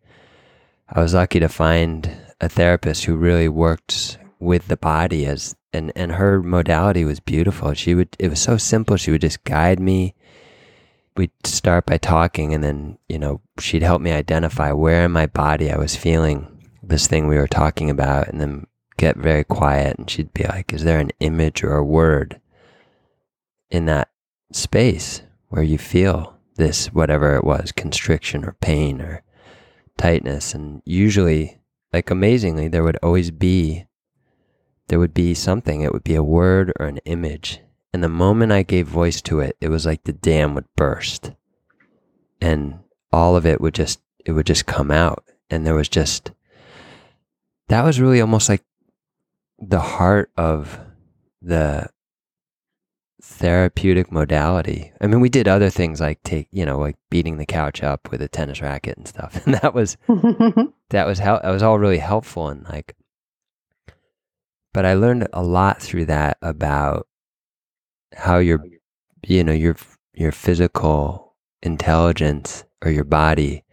I was lucky to find a therapist who really worked with the body as and and her modality was beautiful. She would it was so simple. She would just guide me. We'd start by talking, and then you know she'd help me identify where in my body I was feeling this thing we were talking about, and then get very quiet. And she'd be like, "Is there an image or a word in that space where you feel this, whatever it was, constriction or pain or tightness. And usually, like amazingly, there would always be, there would be something. It would be a word or an image. And the moment I gave voice to it, it was like the dam would burst. And all of it would just, it would just come out. And there was just, that was really almost like the heart of the therapeutic modality. I mean, we did other things like take, you know, like beating the couch up with a tennis racket and stuff. And that was, that was how, that was all really helpful. And like, but I learned a lot through that about how your, you know, your, your physical intelligence or your body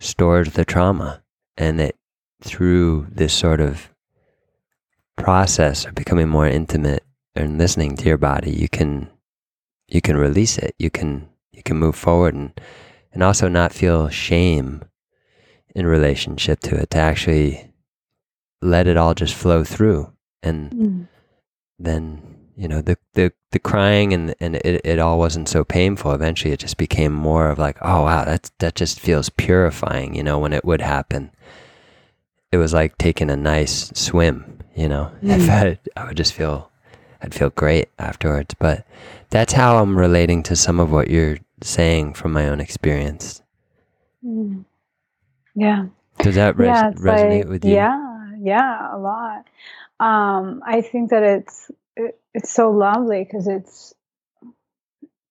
stores the trauma and that through this sort of process of becoming more intimate and listening to your body, you can you can release it. You can you can move forward and and also not feel shame in relationship to it. To actually let it all just flow through, and mm. then you know the the the crying and and it, it all wasn't so painful. Eventually, it just became more of like, oh wow, that that just feels purifying. You know, when it would happen, it was like taking a nice swim. You know, mm. I would just feel I'd feel great afterwards. But that's how I'm relating to some of what you're saying from my own experience. Mm. Yeah. Does that res- yeah, resonate like, with you? Yeah, yeah, a lot. Um, I think that it's it, it's so lovely because it's.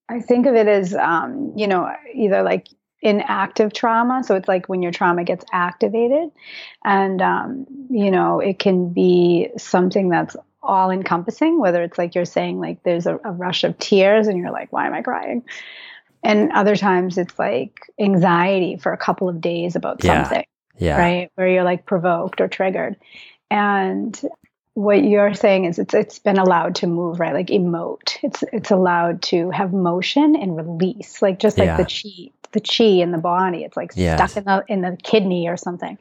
I think of it as um, you know either like inactive trauma, so it's like when your trauma gets activated, and um, you know it can be something that's all encompassing. Whether it's like you're saying like there's a, a rush of tears and you're like, why am I crying? And other times it's like anxiety for a couple of days about Yeah. something Yeah. right? Where you're like provoked or triggered. And what you're saying is it's it's been allowed to move, right? Like emote. It's it's allowed to have motion and release. Like just like Yeah. the chi, the chi in the body. It's like Yes. stuck in the in the kidney or something.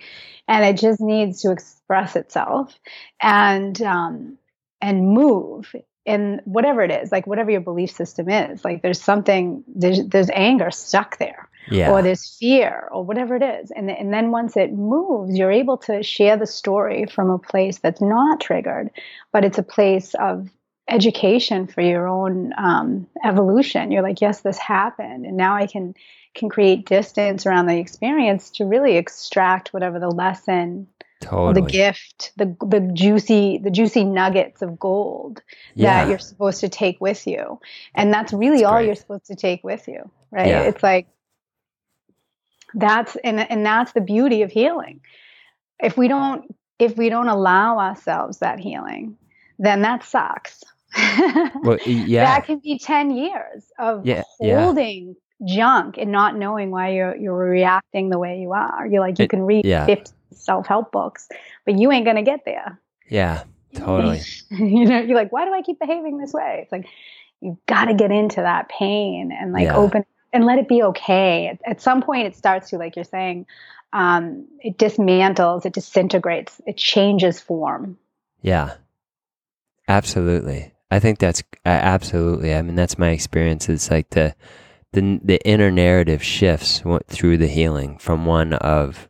And it just needs to express itself and um and move in whatever it is, like whatever your belief system is. Like there's something there's there's anger stuck there Yeah. or there's fear or whatever it is and, and then once it moves you're able to share the story from a place that's not triggered but it's a place of education for your own um, evolution you're like yes this happened and now i can can create distance around the experience to really extract whatever the lesson totally. the gift the the juicy the juicy nuggets of gold yeah. that you're supposed to take with you. And that's really That's all you're supposed to take with you, right? Yeah. It's like that's and and that's the beauty of healing. If we don't if we don't allow ourselves that healing, then that sucks. well, yeah. That can be 10 years of Yeah, holding junk and not knowing why you're you're reacting the way you are. You're like you It- can read yeah. 50 self-help books, but you ain't going to get there yeah. Totally. you know, you're like, why do I keep behaving this way? It's like you've got to get into that pain and like Yeah. open and let it be okay. At, at some point, it starts to, like you're saying, um, it dismantles, it disintegrates, it changes form. Yeah. Absolutely. I think that's uh, absolutely. I mean, that's my experience. It's like the the the inner narrative shifts through the healing from one of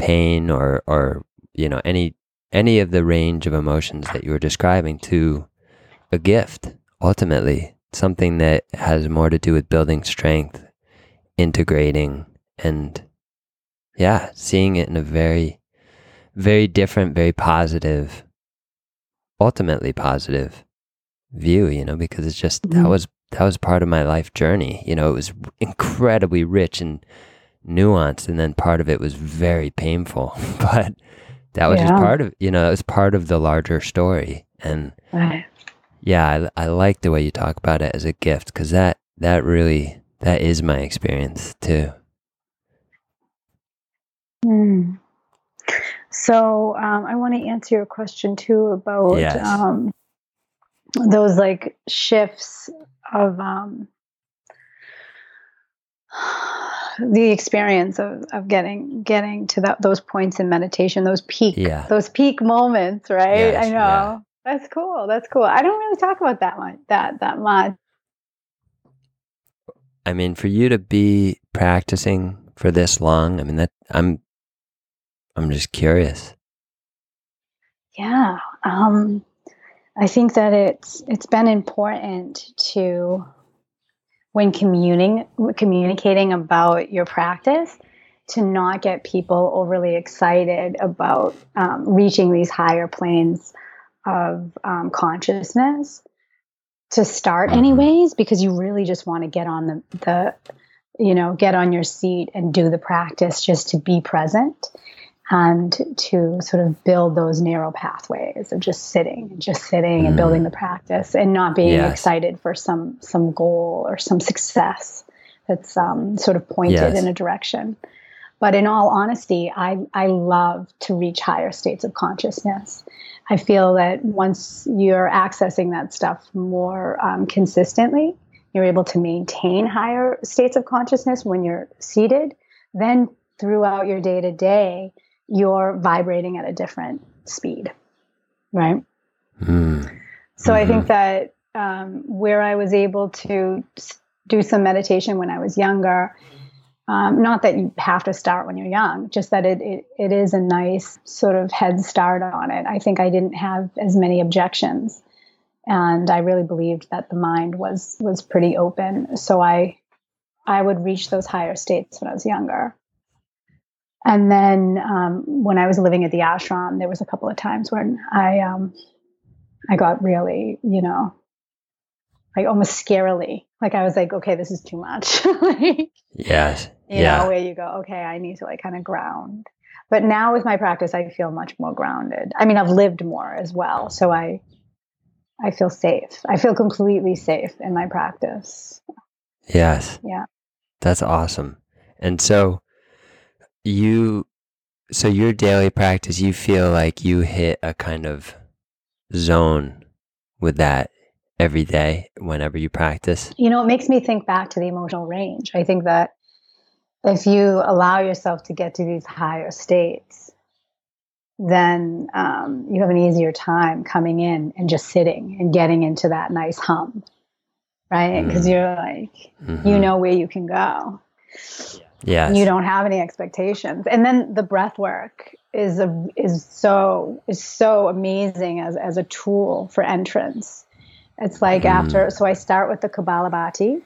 pain or or you know any any of the range of emotions that you were describing to a gift ultimately something that has more to do with building strength integrating and yeah seeing it in a very very different very positive ultimately positive view you know because it's just that Mhm. was that was part of my life journey you know it was incredibly rich and nuanced and then part of it was very painful but that was just part of you know it was part of the larger story and Right. yeah i, I like the way you talk about it as a gift because that that really that is my experience too Hmm. So um, I want to answer your question too about Yes. um, those like shifts of um, the experience of, of getting getting to that, those points in meditation, those peak Yeah. those peak moments, right? Yes, I know yeah. that's cool. That's cool. I don't really talk about that much. That that much. i mean for you to be practicing for this long i mean that i'm i'm just curious Yeah. Um, I think that it's it's been important to when communing communicating about your practice to not get people overly excited about um, reaching these higher planes of um, consciousness to start anyways because you really just want to get on the the you know get on your seat and do the practice just to be present and to sort of build those narrow pathways of just sitting and just sitting and Mm. building the practice and not being Yes. excited for some some goal or some success that's um, sort of pointed Yes. in a direction but in all honesty I, I love to reach higher states of consciousness i feel that once you're accessing that stuff more um, consistently you're able to maintain higher states of consciousness when you're seated then throughout your day to day you're vibrating at a different speed right? Mm. so i think that um, where i was able to do some meditation when i was younger um, not that you have to start when you're young just that it, it, it is a nice sort of head start on it. I think i didn't have as many objections and i really believed that the mind was was pretty open. So i i would reach those higher states when i was younger And then um, when I was living at the ashram, there was a couple of times when I um, I got really, you know, like almost scarily. Like I was like, okay, this is too much. like, yes. You yeah. know, where you go, okay, I need to like kind of ground. But now with my practice, I feel much more grounded. I mean, I've lived more as well, so I I feel safe. I feel completely safe in my practice. Yes. Yeah. That's awesome. And so you so your daily practice, you feel like you hit a kind of zone with that every day whenever you practice? You know, it makes me think back to the emotional range. I think that if you allow yourself to get to these higher states, then um, you have an easier time coming in and just sitting and getting into that nice hum, right? Because mm-hmm. you're like, mm-hmm. you know where you can go. Yeah. You don't have any expectations. And then the breath work is a, is so is so amazing as as a tool for entrance. It's like mm. after so I start with the Kapalabhati,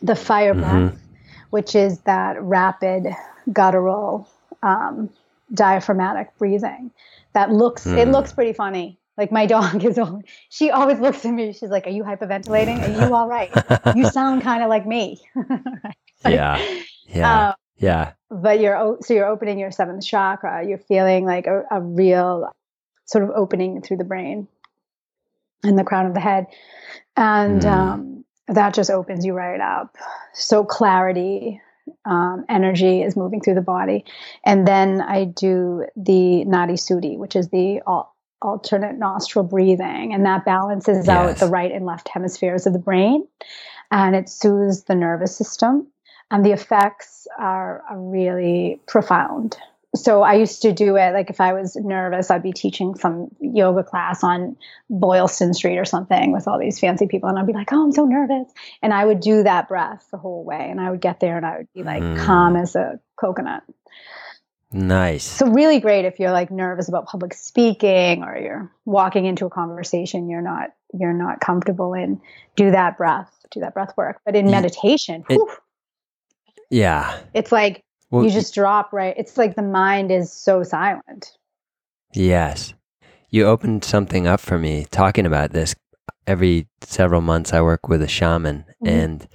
the fire mm-hmm. breath, which is that rapid guttural um, diaphragmatic breathing that looks mm. it looks pretty funny like my dog is always, she always looks at me she's like are you hyperventilating are you all right you sound kind of like me yeah yeah um, yeah but you're so you're opening your seventh chakra you're feeling like a, a real sort of opening through the brain and the crown of the head and mm. um, that just opens you right up so clarity um, energy is moving through the body. And then I do the Nadi Shuddhi, which is the al- alternate nostril breathing. And that balances yes. out the right and left hemispheres of the brain. And it soothes the nervous system. And the effects are, are really profound so I used to do it like if I was nervous, I'd be teaching some yoga class on Boylston Street or something with all these fancy people, and I'd be like, "Oh, I'm so nervous," and I would do that breath the whole way, and I would get there and I would be like mm. calm as a coconut. Nice. So really great if you're like nervous about public speaking or you're walking into a conversation you're not you're not comfortable in. Do that breath, do that breath work. But in meditation, it, yeah, it's like well, you just drop right. It's like the mind is so silent. Yes. You opened something up for me talking about this. Every several months I work with a shaman mm-hmm. and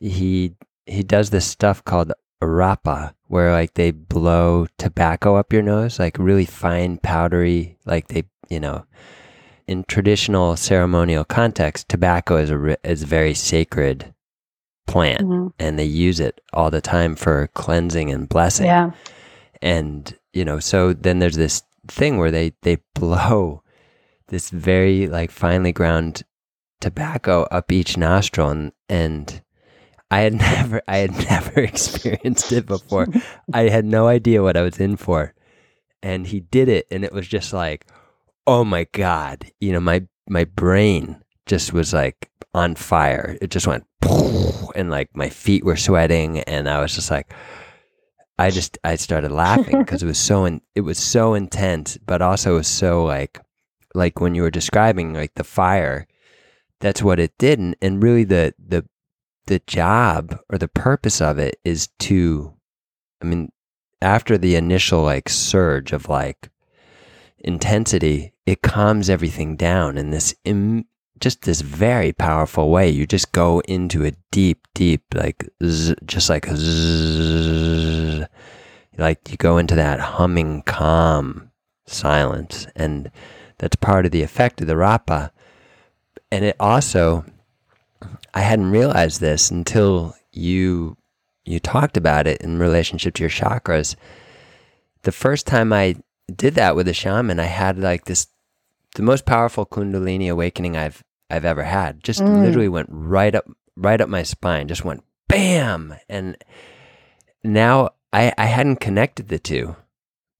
he he does this stuff called arapa where like they blow tobacco up your nose like really fine powdery like they you know in traditional ceremonial context tobacco is a is very sacred plant mm-hmm. and they use it all the time for cleansing and blessing. Yeah. And, you know, so then there's this thing where they, they blow this very like finely ground tobacco up each nostril and, and I had never I had never experienced it before. I had no idea what I was in for. And he did it and it was just like, oh my God. You know, my my brain just was like on fire. It just went and like my feet were sweating and I was just like I just I started laughing because it was so in, it was so intense, but also it was so like like when you were describing like the fire, that's what it did, and, and really the the the job or the purpose of it is to, I mean, after the initial like surge of like intensity, it calms everything down, and this Im- just this very powerful way. You just go into a deep, deep, like, zzz, just like, zzz, like you go into that humming, calm silence. And that's part of the effect of the rapé. And it also, I hadn't realized this until you you talked about it in relationship to your chakras. The first time I did that with a shaman, I had like this the most powerful kundalini awakening I've I've ever had. Just mm. literally went right up right up my spine. Just went bam. And now I I hadn't connected the two.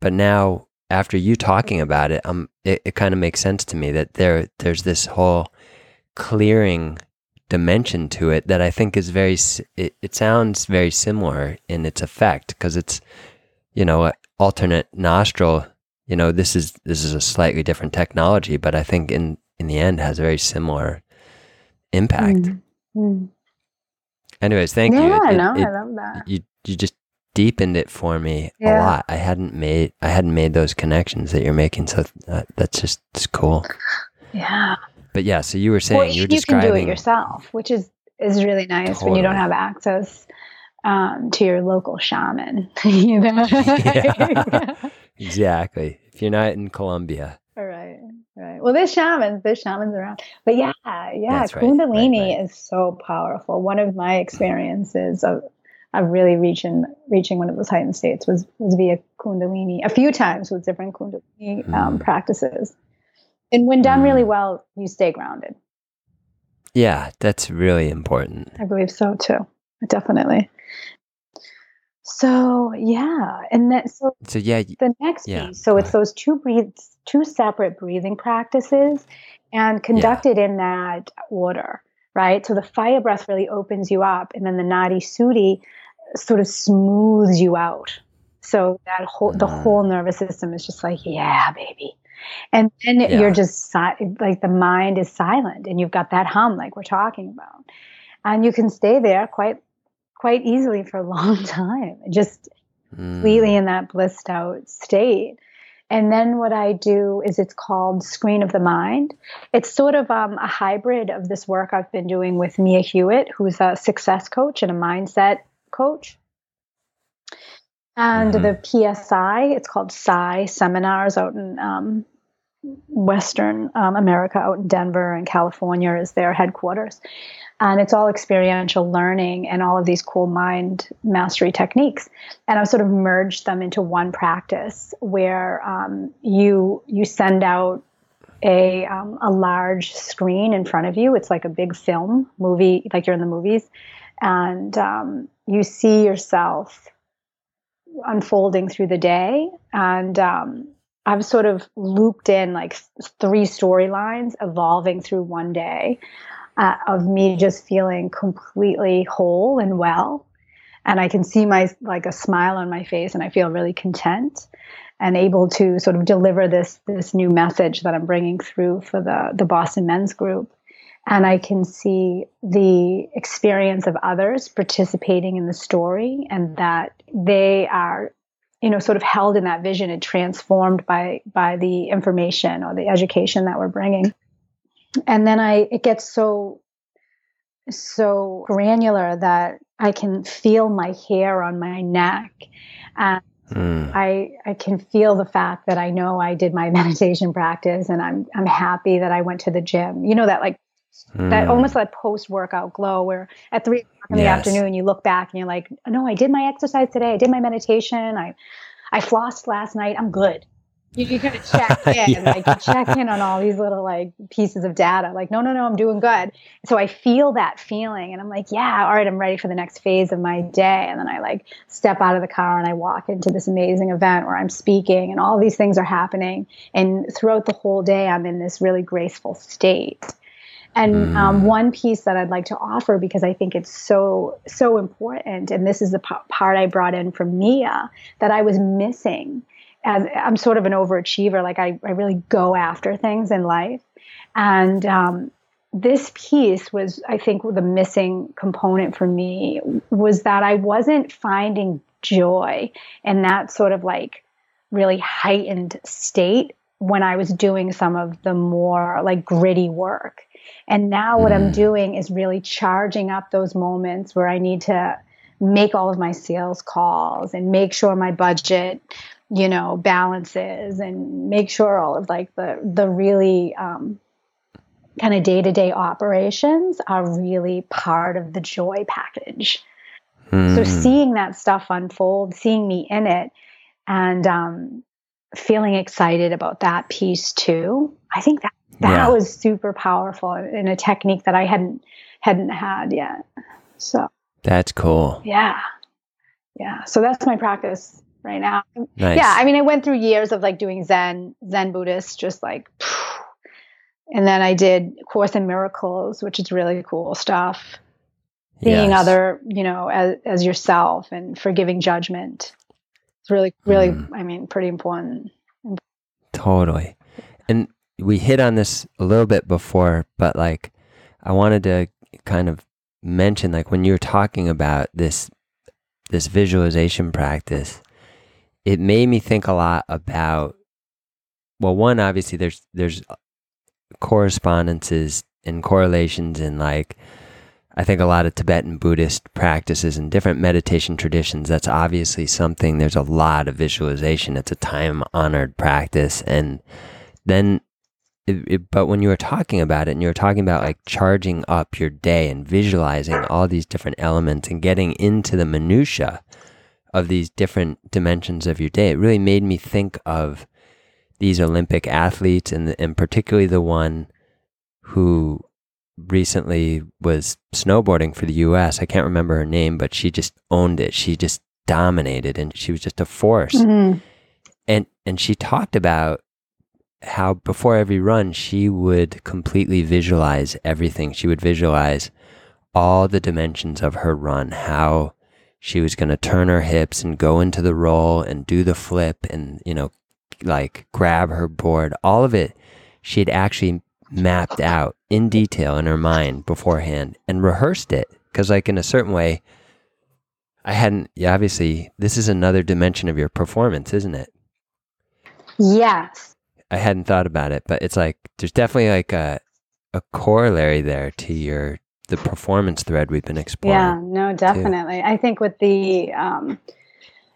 But now after you talking about it, um it, it kind of makes sense to me that there there's this whole clearing dimension to it that I think is very it, it sounds very similar in its effect because it's you know alternate nostril you know this is this is a slightly different technology but I think in in the end has a very similar impact. Mm. Mm. Anyways, thank yeah, you. Yeah, I no, I love that. You you just deepened it for me a lot. I hadn't made I hadn't made those connections that you're making. So that, that's just it's cool. Yeah. But yeah, so you were saying Well, you were you can do it yourself, which is is really nice when you don't have access um, to your local shaman. you know. Yeah. exactly. If you're not in Colombia, All right. Right. Well, there's shamans. There's shamans around. But yeah, yeah, That's right, right, Kundalini right. is so powerful. One of my experiences of of really reaching reaching one of those heightened states was was via Kundalini. A few times with different Kundalini um, Mm. practices. And when done really Mm. well, you stay grounded. yeah, that's really important. I believe so too. Definitely. So yeah, and then so So yeah, the next Yeah, piece. So it's those two breaths, two separate breathing practices, and conducted in that order, right? So the fire breath really opens you up, and then the nadi shuddhi sort of smooths you out. So that whole the Mm. whole nervous system is just like, yeah, baby. And then Yeah. you're just si- like the mind is silent, and you've got that hum, like we're talking about, and you can stay there quite quite easily for a long time. Just Mm. completely in that blissed out state. And then what I do is it's called Screen of the Mind. It's sort of um, a hybrid of this work I've been doing with Mia Hewitt, who's a success coach and a mindset coach. And Mhm. the PSI, it's called PSI seminars out in um, Western um, America, out in Denver and California, is their headquarters. And it's all experiential learning and all of these cool mind mastery techniques and I've sort of merged them into one practice where um, you you send out a um, a large screen in front of you. It's like a big film movie, like you're in the movies, and um, you see yourself unfolding through the day. And um, I've sort of looped in like th- three storylines evolving through one day uh, of me just feeling completely whole and well and I can see my like a smile on my face, and I feel really content and able to sort of deliver this this new message that I'm bringing through for the the Boston Men's Group. And I can see the experience of others participating in the story, and that they are, you know, sort of held in that vision and transformed by by the information or the education that we're bringing. And then I, it gets so so granular that I can feel my hair on my neck. And Mm. I I can feel the fact that I know I did my meditation practice and I'm I'm happy that I went to the gym. You know that like that Mm. almost that post workout glow where at three o'clock in the Yes. afternoon you look back and you're like, no, I did my exercise today. I did my meditation. I I flossed last night. I'm good. You, you kind of check in, Yeah. like you check in on all these little like pieces of data. Like, no, no, no, I'm doing good. So I feel that feeling, and I'm like, yeah, all right, I'm ready for the next phase of my day. And then I like step out of the car and I walk into this amazing event where I'm speaking, and all these things are happening. And throughout the whole day, I'm in this really graceful state. And um, Mm. one piece that I'd like to offer because I think it's so so important, and this is the p- part I brought in from Mia that I was missing. As I'm sort of an overachiever, like I, I really go after things in life, and um, this piece was, I think, the missing component for me was that I wasn't finding joy in that sort of like really heightened state when I was doing some of the more like gritty work. And now what I'm Mm. doing is really charging up those moments where I need to make all of my sales calls and make sure my budget, you know, balances and make sure all of like the the really um, kind of day to day operations are really part of the joy package. So Mm. seeing that stuff unfold, seeing me in it, and um, feeling excited about that piece too, I think that that Yeah. was super powerful in a technique that I hadn't hadn't had yet. So That's cool. yeah, yeah. So that's my practice right now. Nice. Yeah, I mean, I went through years of like doing Zen, Zen Buddhist, just like, and then I did Course in Miracles, which is really cool stuff. Seeing Yes. other, you know, as, as yourself and forgiving judgment. It's really, really, Mm. I mean, pretty important. Totally. And we hit on this a little bit before, but like I wanted to kind of mention like when you were talking about this this visualization practice, it made me think a lot about well, one obviously there's there's correspondences and correlations in like I think a lot of Tibetan Buddhist practices and different meditation traditions, that's obviously something, there's a lot of visualization. It's a time honored practice. And then, it, it, but when you were talking about it and you were talking about like charging up your day and visualizing all these different elements and getting into the minutia of these different dimensions of your day, it really made me think of these Olympic athletes and, and particularly the one who recently was snowboarding for the US. I can't remember her name, but she just owned it. She just dominated and she was just a force. Mm-hmm. And and she talked about how before every run she would completely visualize everything. She would visualize all the dimensions of her run, how she was going to turn her hips and go into the roll and do the flip and, you know, like grab her board. All of it she had actually mapped out in detail in her mind beforehand and rehearsed it. Because, like, in a certain way, I hadn't, yeah, obviously, this is another dimension of your performance, isn't it? Yes. I hadn't thought about it, but it's like there's definitely like a, a corollary there to your the performance thread we've been exploring. Yeah, no, definitely. Too. I think with the um,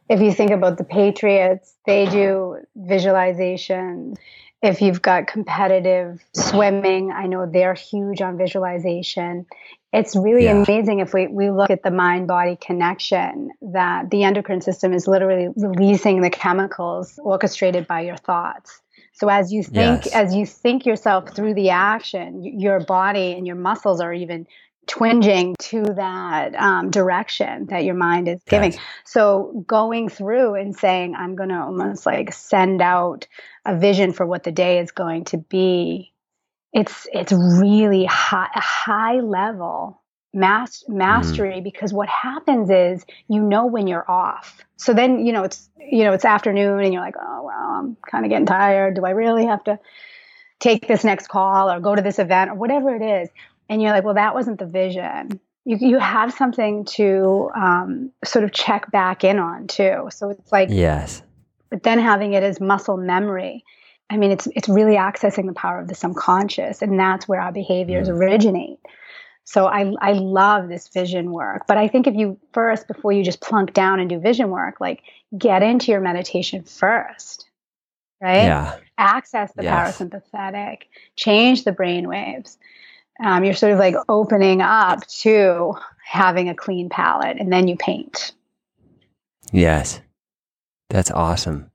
if you think about the Patriots, they do visualization if you've got competitive swimming, I know they're huge on visualization. It's really yeah. amazing if we, we look at the mind body connection that the endocrine system is literally releasing the chemicals orchestrated by your thoughts. So as you think, yes. as you think yourself through the action, your body and your muscles are even twinging to that um, direction that your mind is giving. So going through and saying, I'm going to almost like send out a vision for what the day is going to be. It's it's really high, high level mas- mastery mm. because what happens is you know when you're off. So then you know it's you know it's afternoon and you're like, oh well, I'm kind of getting tired. Do I really have to take this next call or go to this event or whatever it is? And you're like, well, that wasn't the vision. You, you have something to um, sort of check back in on too. So it's like, yes. But then having it as muscle memory, I mean, it's it's really accessing the power of the subconscious, and that's where our behaviors mm. originate. So I I love this vision work, but I think if you first before you just plunk down and do vision work, like get into your meditation first, right? Yeah. Access the yes. parasympathetic, change the brain waves um, you're sort of like opening up to having a clean palette and then you paint. Yes. That's awesome.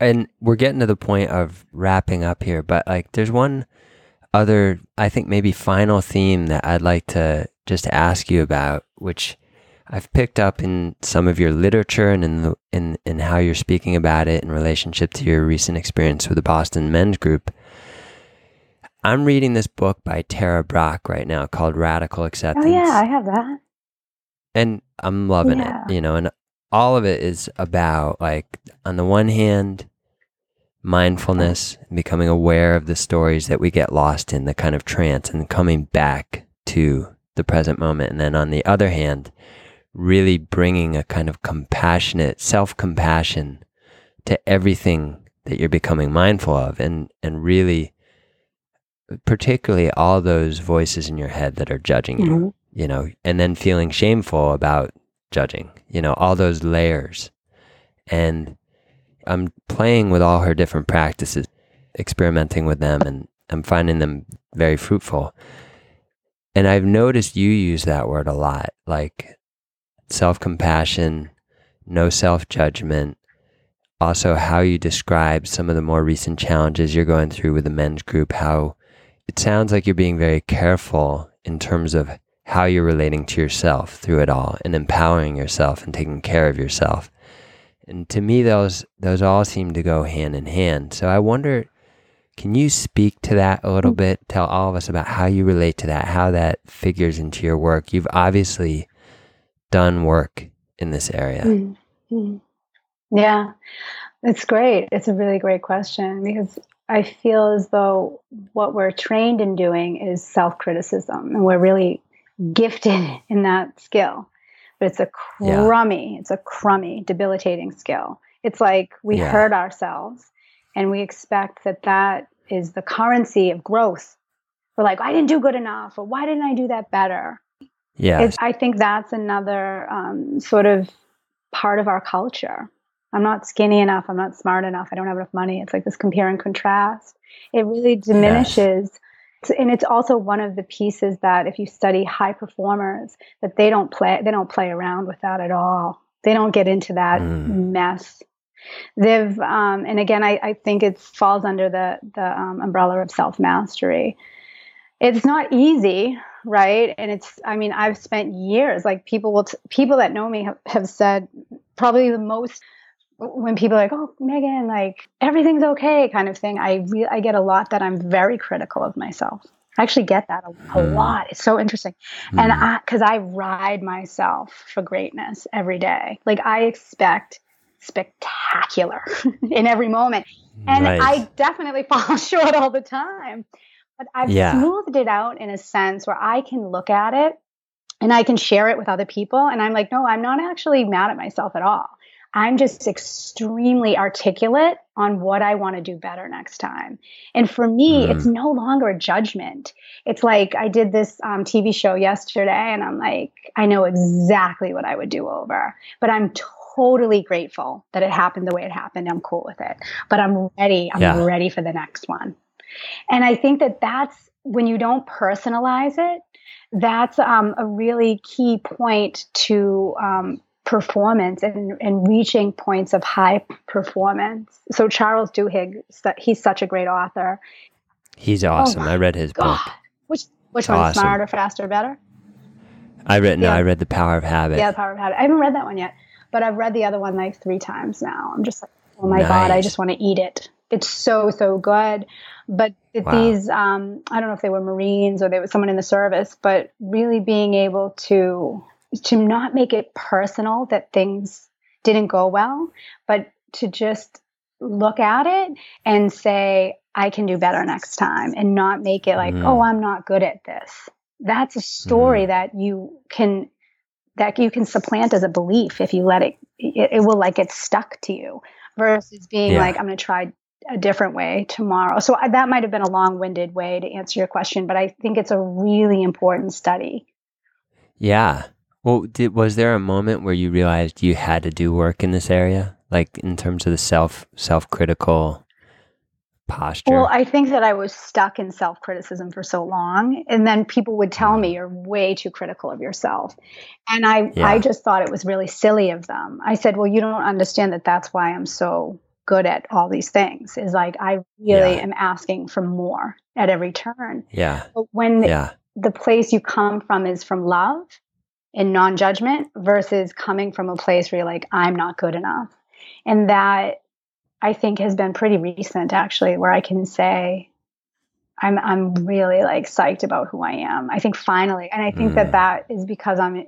And we're getting to the point of wrapping up here, but like there's one other, I think maybe final theme that I'd like to just ask you about, which I've picked up in some of your literature and in the, in in how you're speaking about it in relationship to your recent experience with the Boston Men's Group. I'm reading this book by Tara Brach right now called Radical oh, Acceptance. Oh yeah, I have that. And I'm loving yeah. it, you know, and all of it is about like on the one hand mindfulness and becoming aware of the stories that we get lost in the kind of trance and coming back to the present moment and then on the other hand really bringing a kind of compassionate self-compassion to everything that you're becoming mindful of and and really particularly all those voices in your head that are judging you, mm-hmm. you know, and then feeling shameful about judging, you know, all those layers. And I'm playing with all her different practices, experimenting with them, and I'm finding them very fruitful. And I've noticed you use that word a lot, like self compassion, no self judgment. Also, how you describe some of the more recent challenges you're going through with the men's group, how it sounds like you're being very careful in terms of how you're relating to yourself through it all and empowering yourself and taking care of yourself. And to me those those all seem to go hand in hand. So I wonder can you speak to that a little bit? Tell all of us about how you relate to that, how that figures into your work. You've obviously done work in this area. Mm-hmm. Yeah, it's great. It's a really great question because I feel as though what we're trained in doing is self criticism, and we're really gifted in that skill. but it's a crummy, yeah. it's a crummy, debilitating skill. It's like we yeah. hurt ourselves and we expect that that is the currency of growth. We're like, I didn't do good enough, or why didn't I do that better? Yeah. I think that's another um, sort of part of our culture. I'm not skinny enough. I'm not smart enough. I don't have enough money. It's like this compare and contrast. It really diminishes. Yes. And it's also one of the pieces that if you study high performers, that they don't play, they don't play around with that at all. They don't get into that mm. mess. They've, um, and again, I, I, think it falls under the the um, umbrella of self mastery. It's not easy, right? And it's, I mean, I've spent years, like people will, t- people that know me have, have said probably the most when people are like, "Oh, Megan, like everything's okay," kind of thing, I re- I get a lot that I'm very critical of myself. I actually get that a, a mm. lot. It's so interesting, mm. and I because I ride myself for greatness every day. Like I expect spectacular in every moment, and nice. I definitely fall short all the time. But I've yeah. smoothed it out in a sense where I can look at it and I can share it with other people, and I'm like, no, I'm not actually mad at myself at all I'm just extremely articulate on what I want to do better next time. And for me, mm. it's no longer a judgment. It's like I did this um, TV show yesterday, and I'm like, I know exactly what I would do over, but I'm totally grateful that it happened the way it happened. I'm cool with it, but I'm ready. I'm yeah. ready for the next one. And I think that that's when you don't personalize it, that's um, a really key point to um, performance and, and reaching points of high performance. So Charles Duhigg, he's such a great author. He's oh awesome. Oh I read his God. book. Which which one? Awesome. Smarter, faster, better? I read no, yeah. I read The Power of Habit. Yeah, The Power of Habit. I haven't read that one yet, but I've read the other one like three times now. I'm just like, oh my nice. God, I just want to eat it. It's so so good. But wow. these, um, I don't know if they were Marines or they were someone in the service, but really being able to to not make it personal that things didn't go well, but to just look at it and say, I can do better next time and not make it like, mm. oh, I'm not good at this. That's a story mm. that you can that you can supplant as a belief if you let it it, it will like get stuck to you versus being yeah. like I'm going to try a different way tomorrow. So I, that might have been a long-winded way to answer your question, but I think it's a really important study. Yeah. Well, did, was there a moment where you realized you had to do work in this area, like in terms of the self self critical posture? Well, I think that I was stuck in self criticism for so long, and then people would tell me mm. you're way too critical of yourself, and I yeah. I just thought it was really silly of them. I said, well, you don't understand that that's why I'm so good at all these things. Is like I really yeah. am asking for more at every turn. Yeah. But when yeah. the place you come from is from love in non judgment versus coming from a place where you're like, I'm not good enough. And that I think has been pretty recent actually, where I can say, I'm I'm really like psyched about who I am. I think finally, and I think mm. that that is because I'm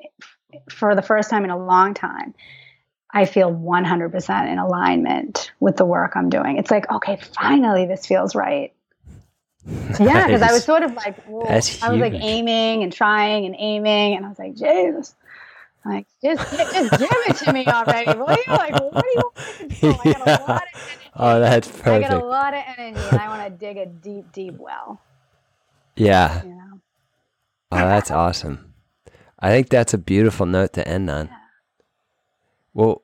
for the first time in a long time, I feel 100% in alignment with the work I'm doing. It's like, okay, finally this feels right. Yeah, because I was sort of like, I was like aiming and trying and aiming, and I was like, Jesus, like just just give it to me already, will you? Like, what do you want me to do? I got a lot of energy. Oh, that's perfect. I got a lot of energy, and I want to dig a deep, deep well. Yeah. You know? Oh, that's awesome. I think that's a beautiful note to end on. Yeah. Well,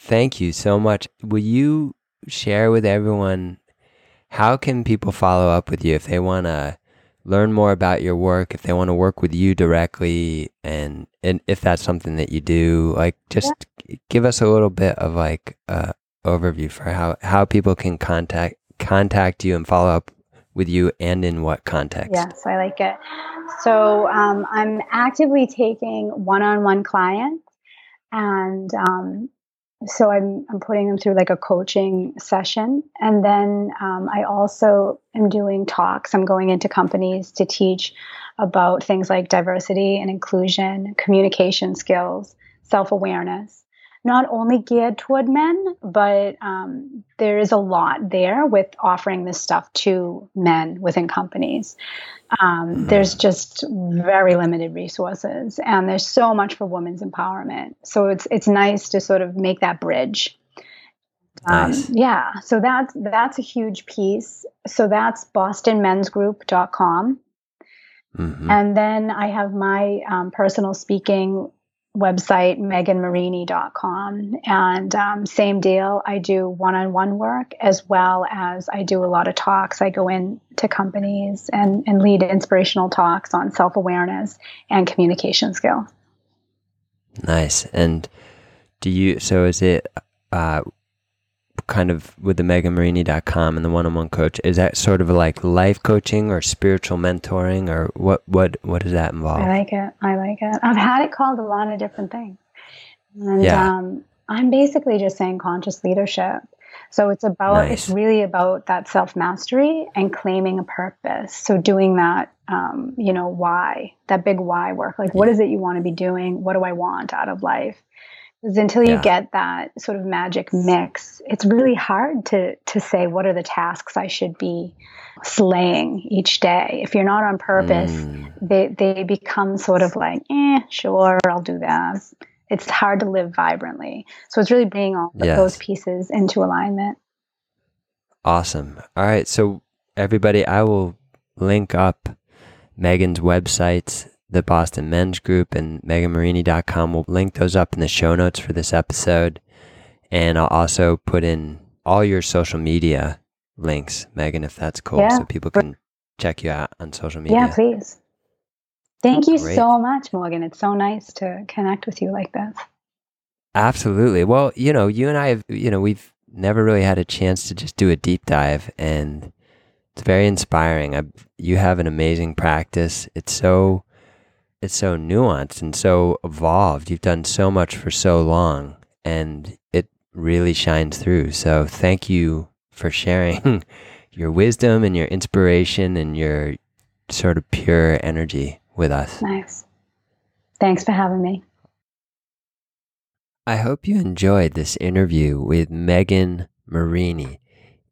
thank you so much. Will you share with everyone how can people follow up with you if they want to learn more about your work, if they want to work with you directly, and and if that's something that you do, like just yeah. give us a little bit of like uh, overview for how how people can contact contact you and follow up with you, and in what context. Yes, I like it. So um, I'm actively taking one-on-one clients, and um, so I'm I'm putting them through like a coaching session, and then um, I also am doing talks. I'm going into companies to teach about things like diversity and inclusion, communication skills, self awareness. Not only geared toward men, but um, there is a lot there with offering this stuff to men within companies. Um, mm-hmm. There's just very limited resources, and there's so much for women's empowerment. So it's it's nice to sort of make that bridge. Um, nice. Yeah, so that's that's a huge piece. So that's BostonMen'sGroup.com. Mm-hmm. And then I have my um, personal speaking website, meganmarini.com. And um, same deal, I do one on one work as well as I do a lot of talks. I go in to companies and, and lead inspirational talks on self awareness and communication skills. Nice. And do you, so is it, uh, kind of with the meganmarini.com and the one-on-one coach is that sort of like life coaching or spiritual mentoring or what what what does that involve? I like it. I like it. I've had it called a lot of different things. And yeah. um, i'm basically just saying conscious leadership. So it's about nice. it's really about that self-mastery and claiming a purpose. So doing that um, you know why that big why work. Like what is it you want to be doing? What do i want out of life because until you yeah. get that sort of magic mix, it's really hard to to say what are the tasks I should be slaying each day. If you're not on purpose, mm. they they become sort of like, eh, sure, I'll do that. It's hard to live vibrantly. So it's really bringing all yes. those pieces into alignment. Awesome. All right. So everybody, I will link up Megan's websites the Boston Men's Group and meganmarini.com. We'll link those up in the show notes for this episode. And I'll also put in all your social media links, Megan, if that's cool, yeah. so people can check you out on social media. Yeah, please. Thank you Great. so much, Morgan. It's so nice to connect with you like this. Absolutely. Well, you know, you and I have, you know, we've never really had a chance to just do a deep dive and it's very inspiring. I, you have an amazing practice. It's so it's so nuanced and so evolved. You've done so much for so long and it really shines through. So thank you for sharing your wisdom and your inspiration and your sort of pure energy with us. Nice. Thanks for having me. I hope you enjoyed this interview with Megan Marini.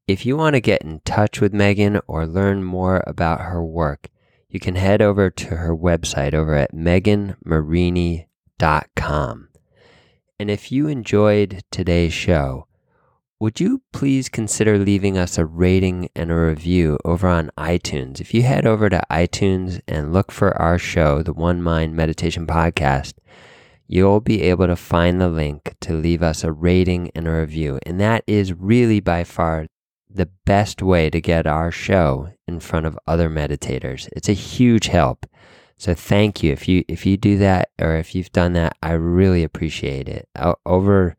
If you want to get in touch with Megan or learn more about her work, you can head over to her website over at meganmarini.com. And if you enjoyed today's show, would you please consider leaving us a rating and a review over on iTunes? If you head over to iTunes and look for our show, the One Mind Meditation Podcast, you'll be able to find the link to leave us a rating and a review. And that is really by far the best way to get our show in front of other meditators. It's a huge help. So thank you. If you if you do that or if you've done that, I really appreciate it. Over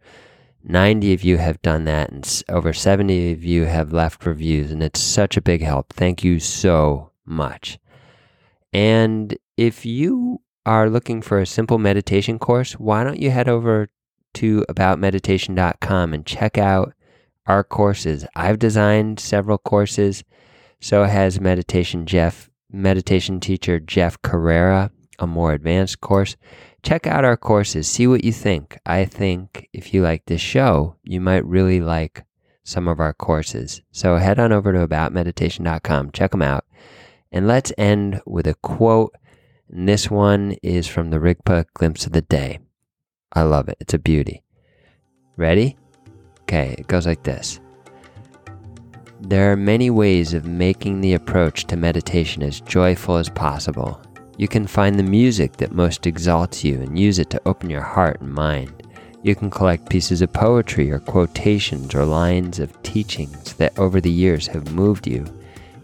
90 of you have done that and over 70 of you have left reviews and it's such a big help. Thank you so much. And if you are looking for a simple meditation course, why don't you head over to aboutmeditation.com and check out our courses. I've designed several courses. So has meditation Jeff, meditation teacher Jeff Carreira, a more advanced course. Check out our courses, see what you think. I think if you like this show, you might really like some of our courses. So head on over to aboutmeditation.com, check them out. And let's end with a quote. And this one is from the Rigpa Glimpse of the Day. I love it. It's a beauty. Ready? Okay, it goes like this. There are many ways of making the approach to meditation as joyful as possible. You can find the music that most exalts you and use it to open your heart and mind. You can collect pieces of poetry or quotations or lines of teachings that over the years have moved you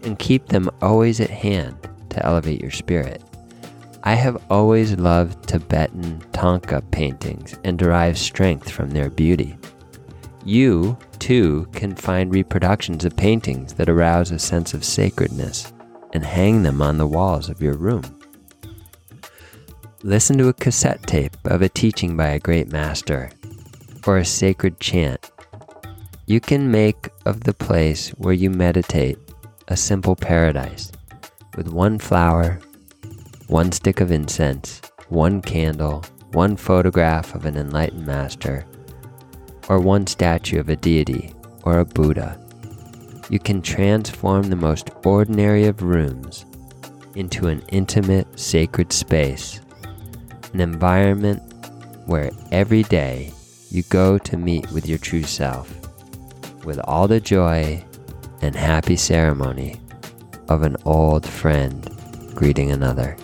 and keep them always at hand to elevate your spirit. I have always loved Tibetan Thangka paintings and derive strength from their beauty. You, too, can find reproductions of paintings that arouse a sense of sacredness and hang them on the walls of your room. Listen to a cassette tape of a teaching by a great master or a sacred chant. You can make of the place where you meditate a simple paradise with one flower, one stick of incense, one candle, one photograph of an enlightened master, or one statue of a deity or a Buddha. You can transform the most ordinary of rooms into an intimate, sacred space, an environment where every day you go to meet with your true self with all the joy and happy ceremony of an old friend greeting another.